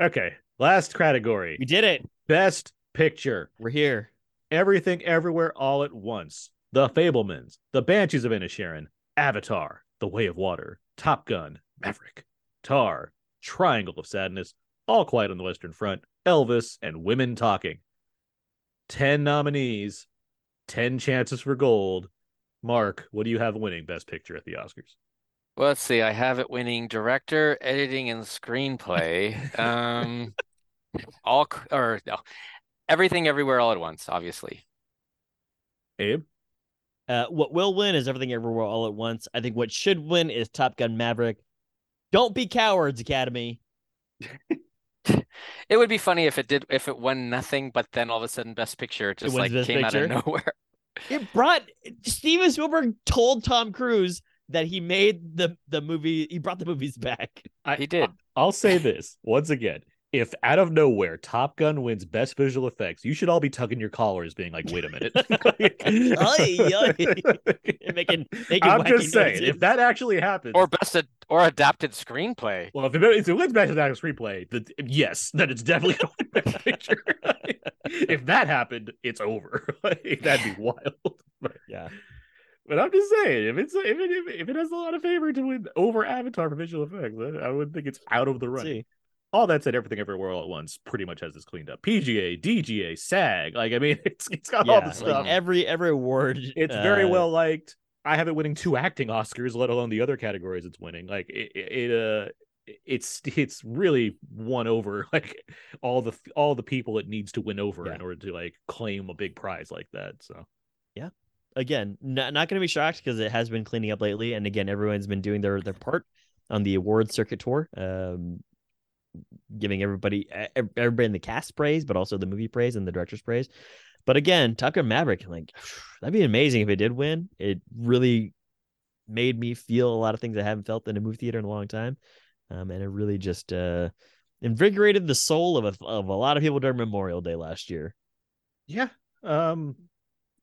okay, last category: We did it. Best Picture. We're here. Everything, Everywhere, All at Once. The Fabelmans. The Banshees of Inisherin. Avatar. The Way of Water. Top Gun. Maverick. Tar. Triangle of Sadness. All Quiet on the Western Front. Elvis and Women Talking. 10 nominees. 10 chances for gold. Mark, what do you have winning Best Picture at the Oscars? well, let's see. I have it winning director, editing, and screenplay. Um, all or no, everything, everywhere, all at once. Obviously. Abe? Uh, what will win is everything everywhere all at once. I think what should win is Top Gun Maverick. Don't be cowards, Academy. It would be funny if it did if it won nothing, but then all of a sudden Best Picture just like Best came out of nowhere. It brought Steven Spielberg told Tom Cruise that he made the the movie. He brought the movies back. I, He did. I'll say this once again. If out of nowhere Top Gun wins Best Visual Effects, you should all be tugging your collars, being like, "Wait a minute!" Oy, oy. making making. I'm just saying, noises. if that actually happens, Or best ad- or adapted screenplay. well, if it, if it wins Best Actor Screenplay, the, yes, then it's definitely going to win Best Picture. if that happened, it's over. Like, that'd be wild. But, yeah, but I'm just saying, if it's if it, if, if it has a lot of favor to win over Avatar for visual effects, I, I would think it's out of the Let's running. All that said, everything everywhere all at once pretty much has this cleaned up. PGA, DGA, SAG, like I mean, it's it's got all Yeah, the like stuff. every every award. it's very uh, well liked. I have it winning two acting Oscars, let alone the other categories it's winning. Like it, it, it uh, it's it's really won over like all the all the people it needs to win over Yeah. in order to like claim a big prize like that. So yeah. again, not not going to be shocked because it has been cleaning up lately, and again, everyone's been doing their their part on the award circuit tour, um, giving everybody everybody in the cast praise, but also the movie praise and the director's praise. But again, Gun Maverick, like that'd be amazing if it did win. It really made me feel a lot of things I haven't felt in a movie theater in a long time, um, and it really just uh, invigorated the soul of a, of a lot of people during Memorial Day last year. yeah, um,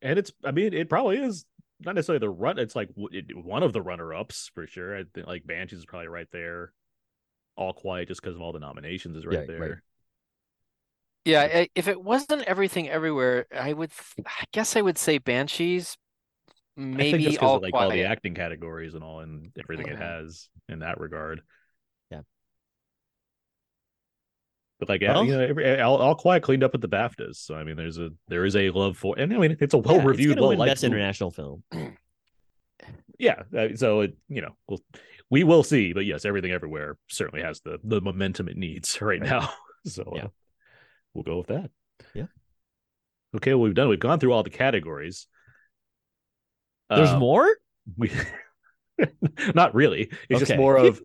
and it's I mean it probably is not necessarily the run. It's like one of the runner ups for sure. I think like Banshees is probably right there. All Quiet just because of all the nominations is right Yeah, there. right. Yeah, if it wasn't everything everywhere, I would I guess I would say Banshees. I think Maybe all of like all the acting categories and all and everything it Mhm. has in that regard. Yeah. But like Well- you know, every, all, all quiet cleaned up at the BAFTAs. So I mean, there's a there is a love for, and I mean, it's a well it's reviewed, gonna well liked best international film. Yeah, uh, so it you know we'll, we will see, but yes, everything everywhere certainly has the the momentum it needs right, Right. now. So Yeah. uh, we'll go with that. Yeah. Okay, well, we've done. We've gone through all the categories. There's Um, more. We not really. It's just more of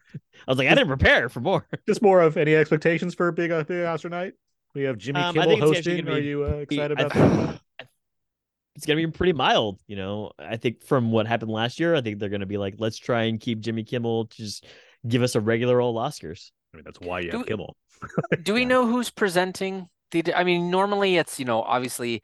I was like, I didn't prepare for more. just more of any expectations for big uh, big Oscar night. We have Jimmy Um, Kimmel think it's actually hosting. Are you uh, excited I- about that? It's gonna be pretty mild, you know. I think from what happened last year, I think they're gonna be like, let's try and keep Jimmy Kimmel to just give us a regular old Oscars. I mean, that's why you Do have we- Kimmel. Do we know who's presenting the? I mean, normally it's you know obviously,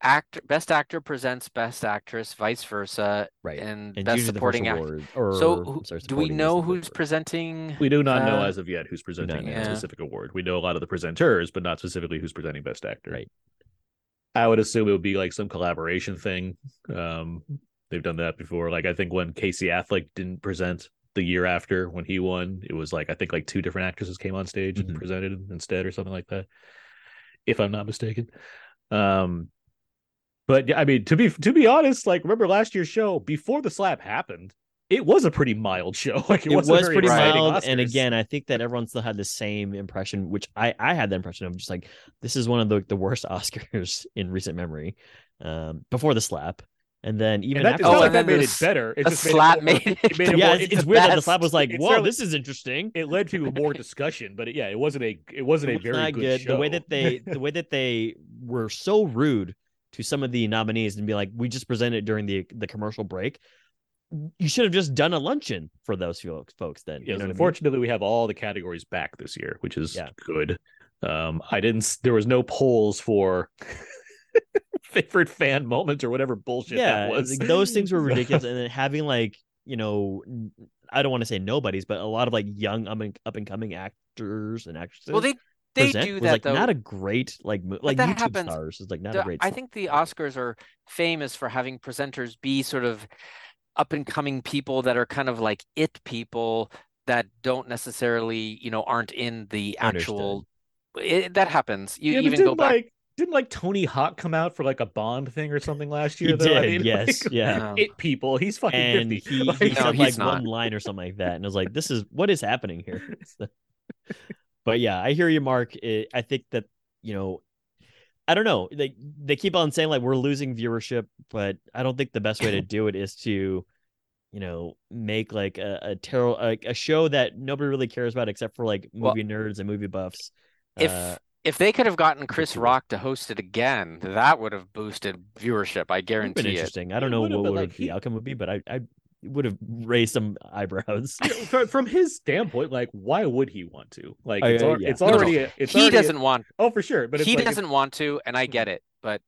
actor best actor presents best actress, vice versa, Right. and, And best supporting actor. award. Or So, I'm sorry, do we know who's first. presenting? We do not know uh, as of yet who's presenting know. a Yeah. specific award. We know a lot of the presenters, but not specifically who's presenting best actor. Right. I would assume it would be like some collaboration thing. Um, they've done that before. Like I think when Casey Affleck didn't present the year after when he won, it was like I think like two different actresses came on stage Mhm. and presented instead or something like that. If I'm not mistaken. Um but yeah, I mean to be to be honest, like remember last year's show before the slap happened, it was a pretty mild show. Like it, It wasn't was very pretty exciting mild, and again, I think that everyone still had the same impression, which I I had the impression of just like this is one of the the worst Oscars in recent memory, um, before the slap, and then even and that, after. Oh, like that made it better. It the just slap made it, more, made it made it yeah, more, it's, it's it's the weird that the slap was like, It "Whoa, this is interesting." it led to more discussion, but it, yeah, it wasn't a it wasn't It a very not good, The way that they the way that they were so rude to some of the nominees and be like, "We just presented during the the commercial break." You should have just done a luncheon for those folks. Folks, then. You know what I mean? unfortunately, we have all the categories back this year, which is Yeah. good. Um, I didn't. There was no polls for favorite fan moment or whatever bullshit yeah, that was. like, those things were ridiculous, and then having like you know, I don't want to say nobodies, but a lot of like young up and up and coming actors and actresses. Well, they they do that like though. not a great like mo- like that YouTube happens- stars is like not the- a great. I star. think the Oscars are famous for having presenters be sort of up and coming people that are kind of like it people that don't necessarily, you know, aren't in the Understood. actual. It, that happens. You Yeah, even go didn't, back. like didn't like Tony Hawk come out for like a Bond thing or something last year? He though? I did, mean, yes, like, yeah. It people. He's fucking and fifty. he, Like, he No, said like not. one line or something like that, and I was like, "This is what is happening here." But yeah, I hear you, Mark. It, I think that you know, I don't know. They they keep on saying like we're losing viewership, but I don't think the best way to do it is to, you know, make like a a tarot a, a show that nobody really cares about except for like Well, movie nerds and movie buffs. if Uh, if they could have gotten Chris. Rock to host it again, that would have boosted viewership. I guarantee it. interesting. I don't It know what would like, the he- outcome would be, but I I would have raised some eyebrows. from, from his standpoint, like, why would he want to? Like, it's, uh, yeah. it's No, no, already. a- It's he already doesn't want. oh, for sure. But it's he like, doesn't want to, and I get it. But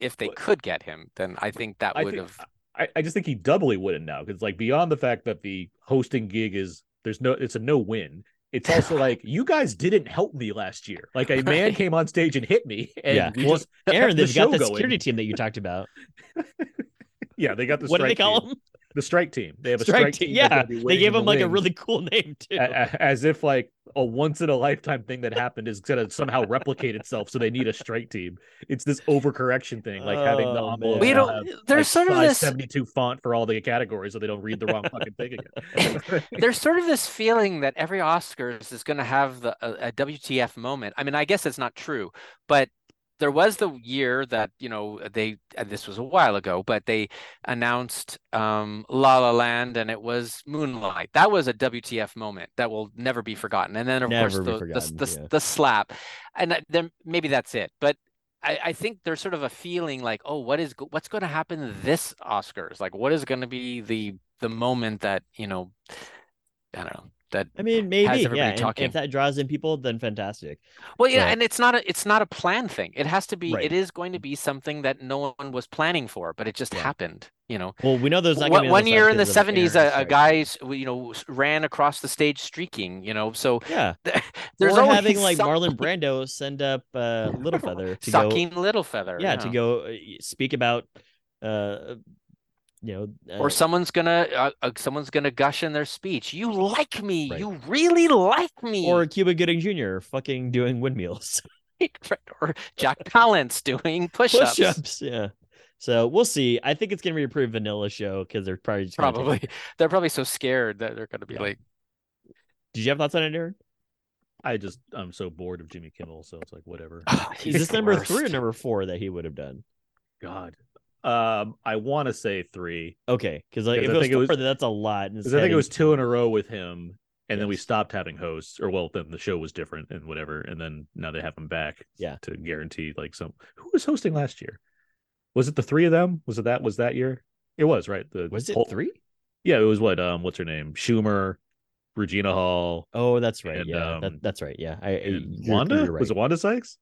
if they What- could get him, then I think that would have. I, I just think he doubly wouldn't now because like beyond the fact that the hosting gig is there's no it's a no win. It's also like you guys didn't help me last year. Like a man came on stage and hit me, and Yeah. we Well, just Aaron, they've got the going. security team that you talked about. Yeah, they got the what do they strike call team. them? The strike team. They have a Strike strike, team. team. Yeah, they gave them the like a really cool name too. A- a- as if like a once in a lifetime thing that happened is gonna somehow replicate itself. So they need a strike team. It's this overcorrection thing, like having the Oh, envelope. We don't. have, There's like, sort of this. 72 font for all the categories, so they don't read the wrong fucking thing again. There's sort of this feeling that every Oscars is going to have the a, a WTF moment. I mean, I guess it's not true, but there was the year that you know they. And this was a while ago, but they announced um, La La Land, and it was Moonlight. That was a WTF moment that will never be forgotten. And then of Never course the the, the, yeah. the slap, and then maybe that's it. But I, I think there's sort of a feeling like, oh, what is what's going to happen this Oscars? Like, what is going to be the the moment that you know, I don't know that. I mean, maybe everybody yeah. talking. if that draws in people, then fantastic. Well, yeah, but- and it's not a it's not a plan thing. It has to be. Right. It is going to be something that no one was planning for, but it just Yeah. happened. You know, Well, we know there's not one, one year in the seventies, a, a guy you know ran across the stage streaking. You know, so Yeah, there's or always having like Marlon Brando send up uh, Littlefeather to go, Sacheen Littlefeather. yeah, to go uh, speak about, uh, you know, uh, or someone's gonna uh, uh, someone's gonna gush in their speech. You like me. Right. You really like me. or Cuba Gooding Jr. fucking doing windmills, or Jack Palance doing push-ups. push-ups. Yeah. So we'll see. I think it's gonna be a pretty vanilla show because they're probably just gonna take- Probably. They're probably so scared that they're gonna be Yeah. like, Did you have thoughts on it, Aaron? I just I'm so bored of Jimmy Kimmel, so it's like whatever. "Ah, Is he's this the number three or number four that he would have done? God, um, I want to say three Okay, because like if I it was it was- four, that's a lot. because I think it was two in a row with him, and then we stopped having hosts, or well, then the show was different and whatever, and then now they have him back. Yeah. to guarantee like some. Who was hosting last year? Was it the three of them? Was it that? Was that year? It was right. The Was it whole- three? Yeah, it was what? Um, what's her name? Schumer, Regina Hall, Oh, that's right. And, yeah, um, that, that's right. Yeah, I, I and you're- Wanda. right. Was it Wanda Sykes?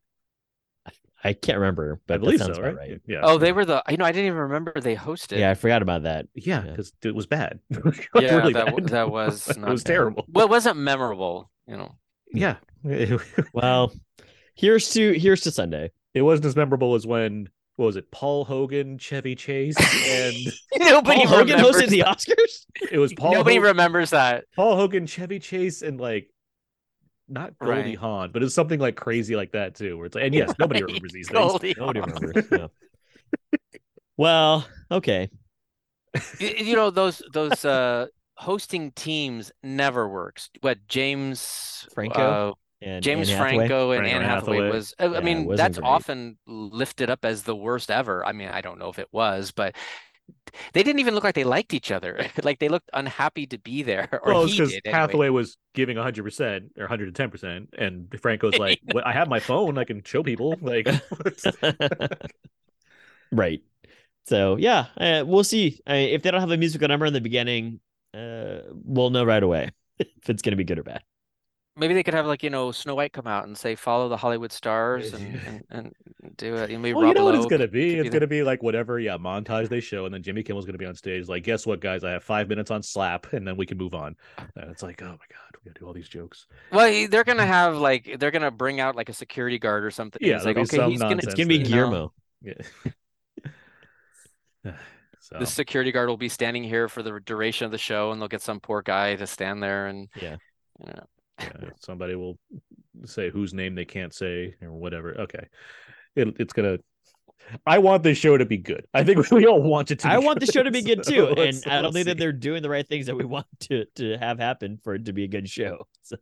I can't remember, but I believe that so. sounds about Right? right. Yeah. Oh, they were the. You know, I didn't even remember they hosted. Yeah, I forgot about that. Yeah, Yeah. because it was bad. yeah, really that, bad. that was it not was terrible. Well, it wasn't memorable. You know, Yeah, Well, here's to here's to Sunday. It wasn't as memorable as when what was it? Paul Hogan, Chevy Chase, and nobody Paul Hogan remembers. hosted the Oscars. it was Paul. nobody Hogan, remembers that. Paul Hogan, Chevy Chase, and like not Goldie Right. Hawn, but it's something like crazy like that too. Where it's like, and yes, nobody Right, remembers these things. Goldie Nobody remembers. yeah. Well, okay. Y- you know those those uh hosting teams never works. What James Franco uh, And James Anne Hathaway? Franco and Anne and Hathaway, Hathaway. was. I- I Yeah, it mean, that's great. often lifted up as the worst ever. I mean, I don't know if it was, but they didn't even look like they liked each other. like they looked unhappy to be there, or well, because did anyway. Hathaway was giving 100 percent or 110 percent, and Franco's like, "What? I have my phone. I can show people." Like, right. So yeah, uh, we'll see. I if they don't have a musical number in the beginning, uh, we'll know right away if it's gonna be good or bad. Maybe they could have like you know Snow White come out and say follow the Hollywood stars and and, and do it. And maybe Well, you Rob know what it's gonna be? It's gonna be like whatever, yeah, montage they show, and then Jimmy Kimmel's gonna be on stage. Like, guess what, guys? I have five minutes on Slap, and then we can move on. And it's like, oh my god, we gotta do all these jokes. Well, they're gonna have like they're gonna bring out like a security guard or something. Yeah, it's like okay, some he's gonna nonsense It's gonna be there. you know, Guillermo. Yeah. so the security guard will be standing here for the duration of the show, and they'll get some poor guy to stand there and Yeah. you know. Yeah, somebody will say whose name they can't say or whatever. Okay, it, it's gonna. I want this show to be good. I think we all want it to. Be I want the show to be good So too, and let's- I don't think that they're doing the right things that we want to to have happen for it to be a good show. So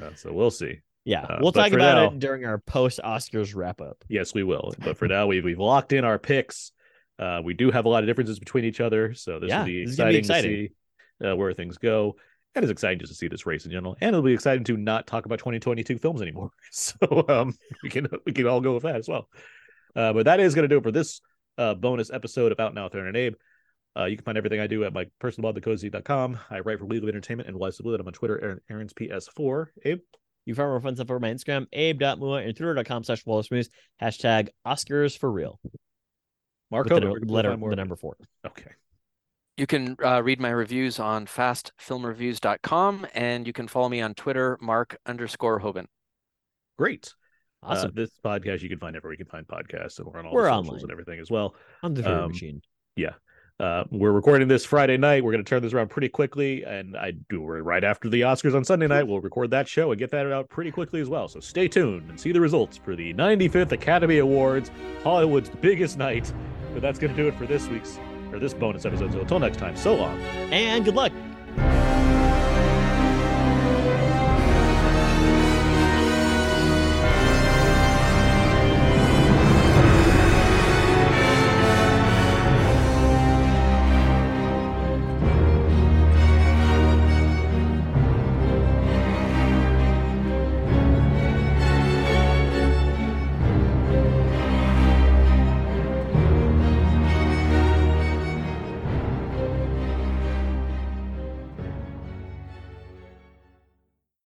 Uh, so we'll see. yeah, Uh, we'll talk about now- it during our post Oscars wrap up. Yes, we will. But for now, we've we've locked in our picks. Uh, we do have a lot of differences between each other, so this Yeah, will be is be exciting, to see uh, where things go. And it's exciting just to see this race in general, and it'll be exciting to not talk about 2022 films anymore. So um, we can we can all go with that as well. Uh, but that is going to do it for this uh, bonus episode of Out Now with Aaron and Abe. Uh, you can find everything I do at my personal blog, thecozy.com. I write for We Live Entertainment and Why So Blu. I'm on Twitter, Aaron, Aaron's PS4. Abe, You can find more fun stuff over my Instagram, abe.mua, and twitter.com slash Wallace Smooth. Hashtag Oscars for real. Marco, the, where can we letter, the number four. Okay. You can uh, read my reviews on fastfilmreviews.com and you can follow me on Twitter, Mark underscore Hoban. Great. Awesome. Uh, this podcast you can find everywhere you can find podcasts, and we're on all We're the socials online. and everything as well. On the Fury um, machine. Uh, we're recording this Friday night. We're going to turn this around pretty quickly, and I do we're right after the Oscars on Sunday night. We'll record that show and get that out pretty quickly as well. So stay tuned and see the results for the 95th Academy Awards, Hollywood's biggest night. But that's going to do it for this week's or this bonus episode. So until next time, so long and good luck.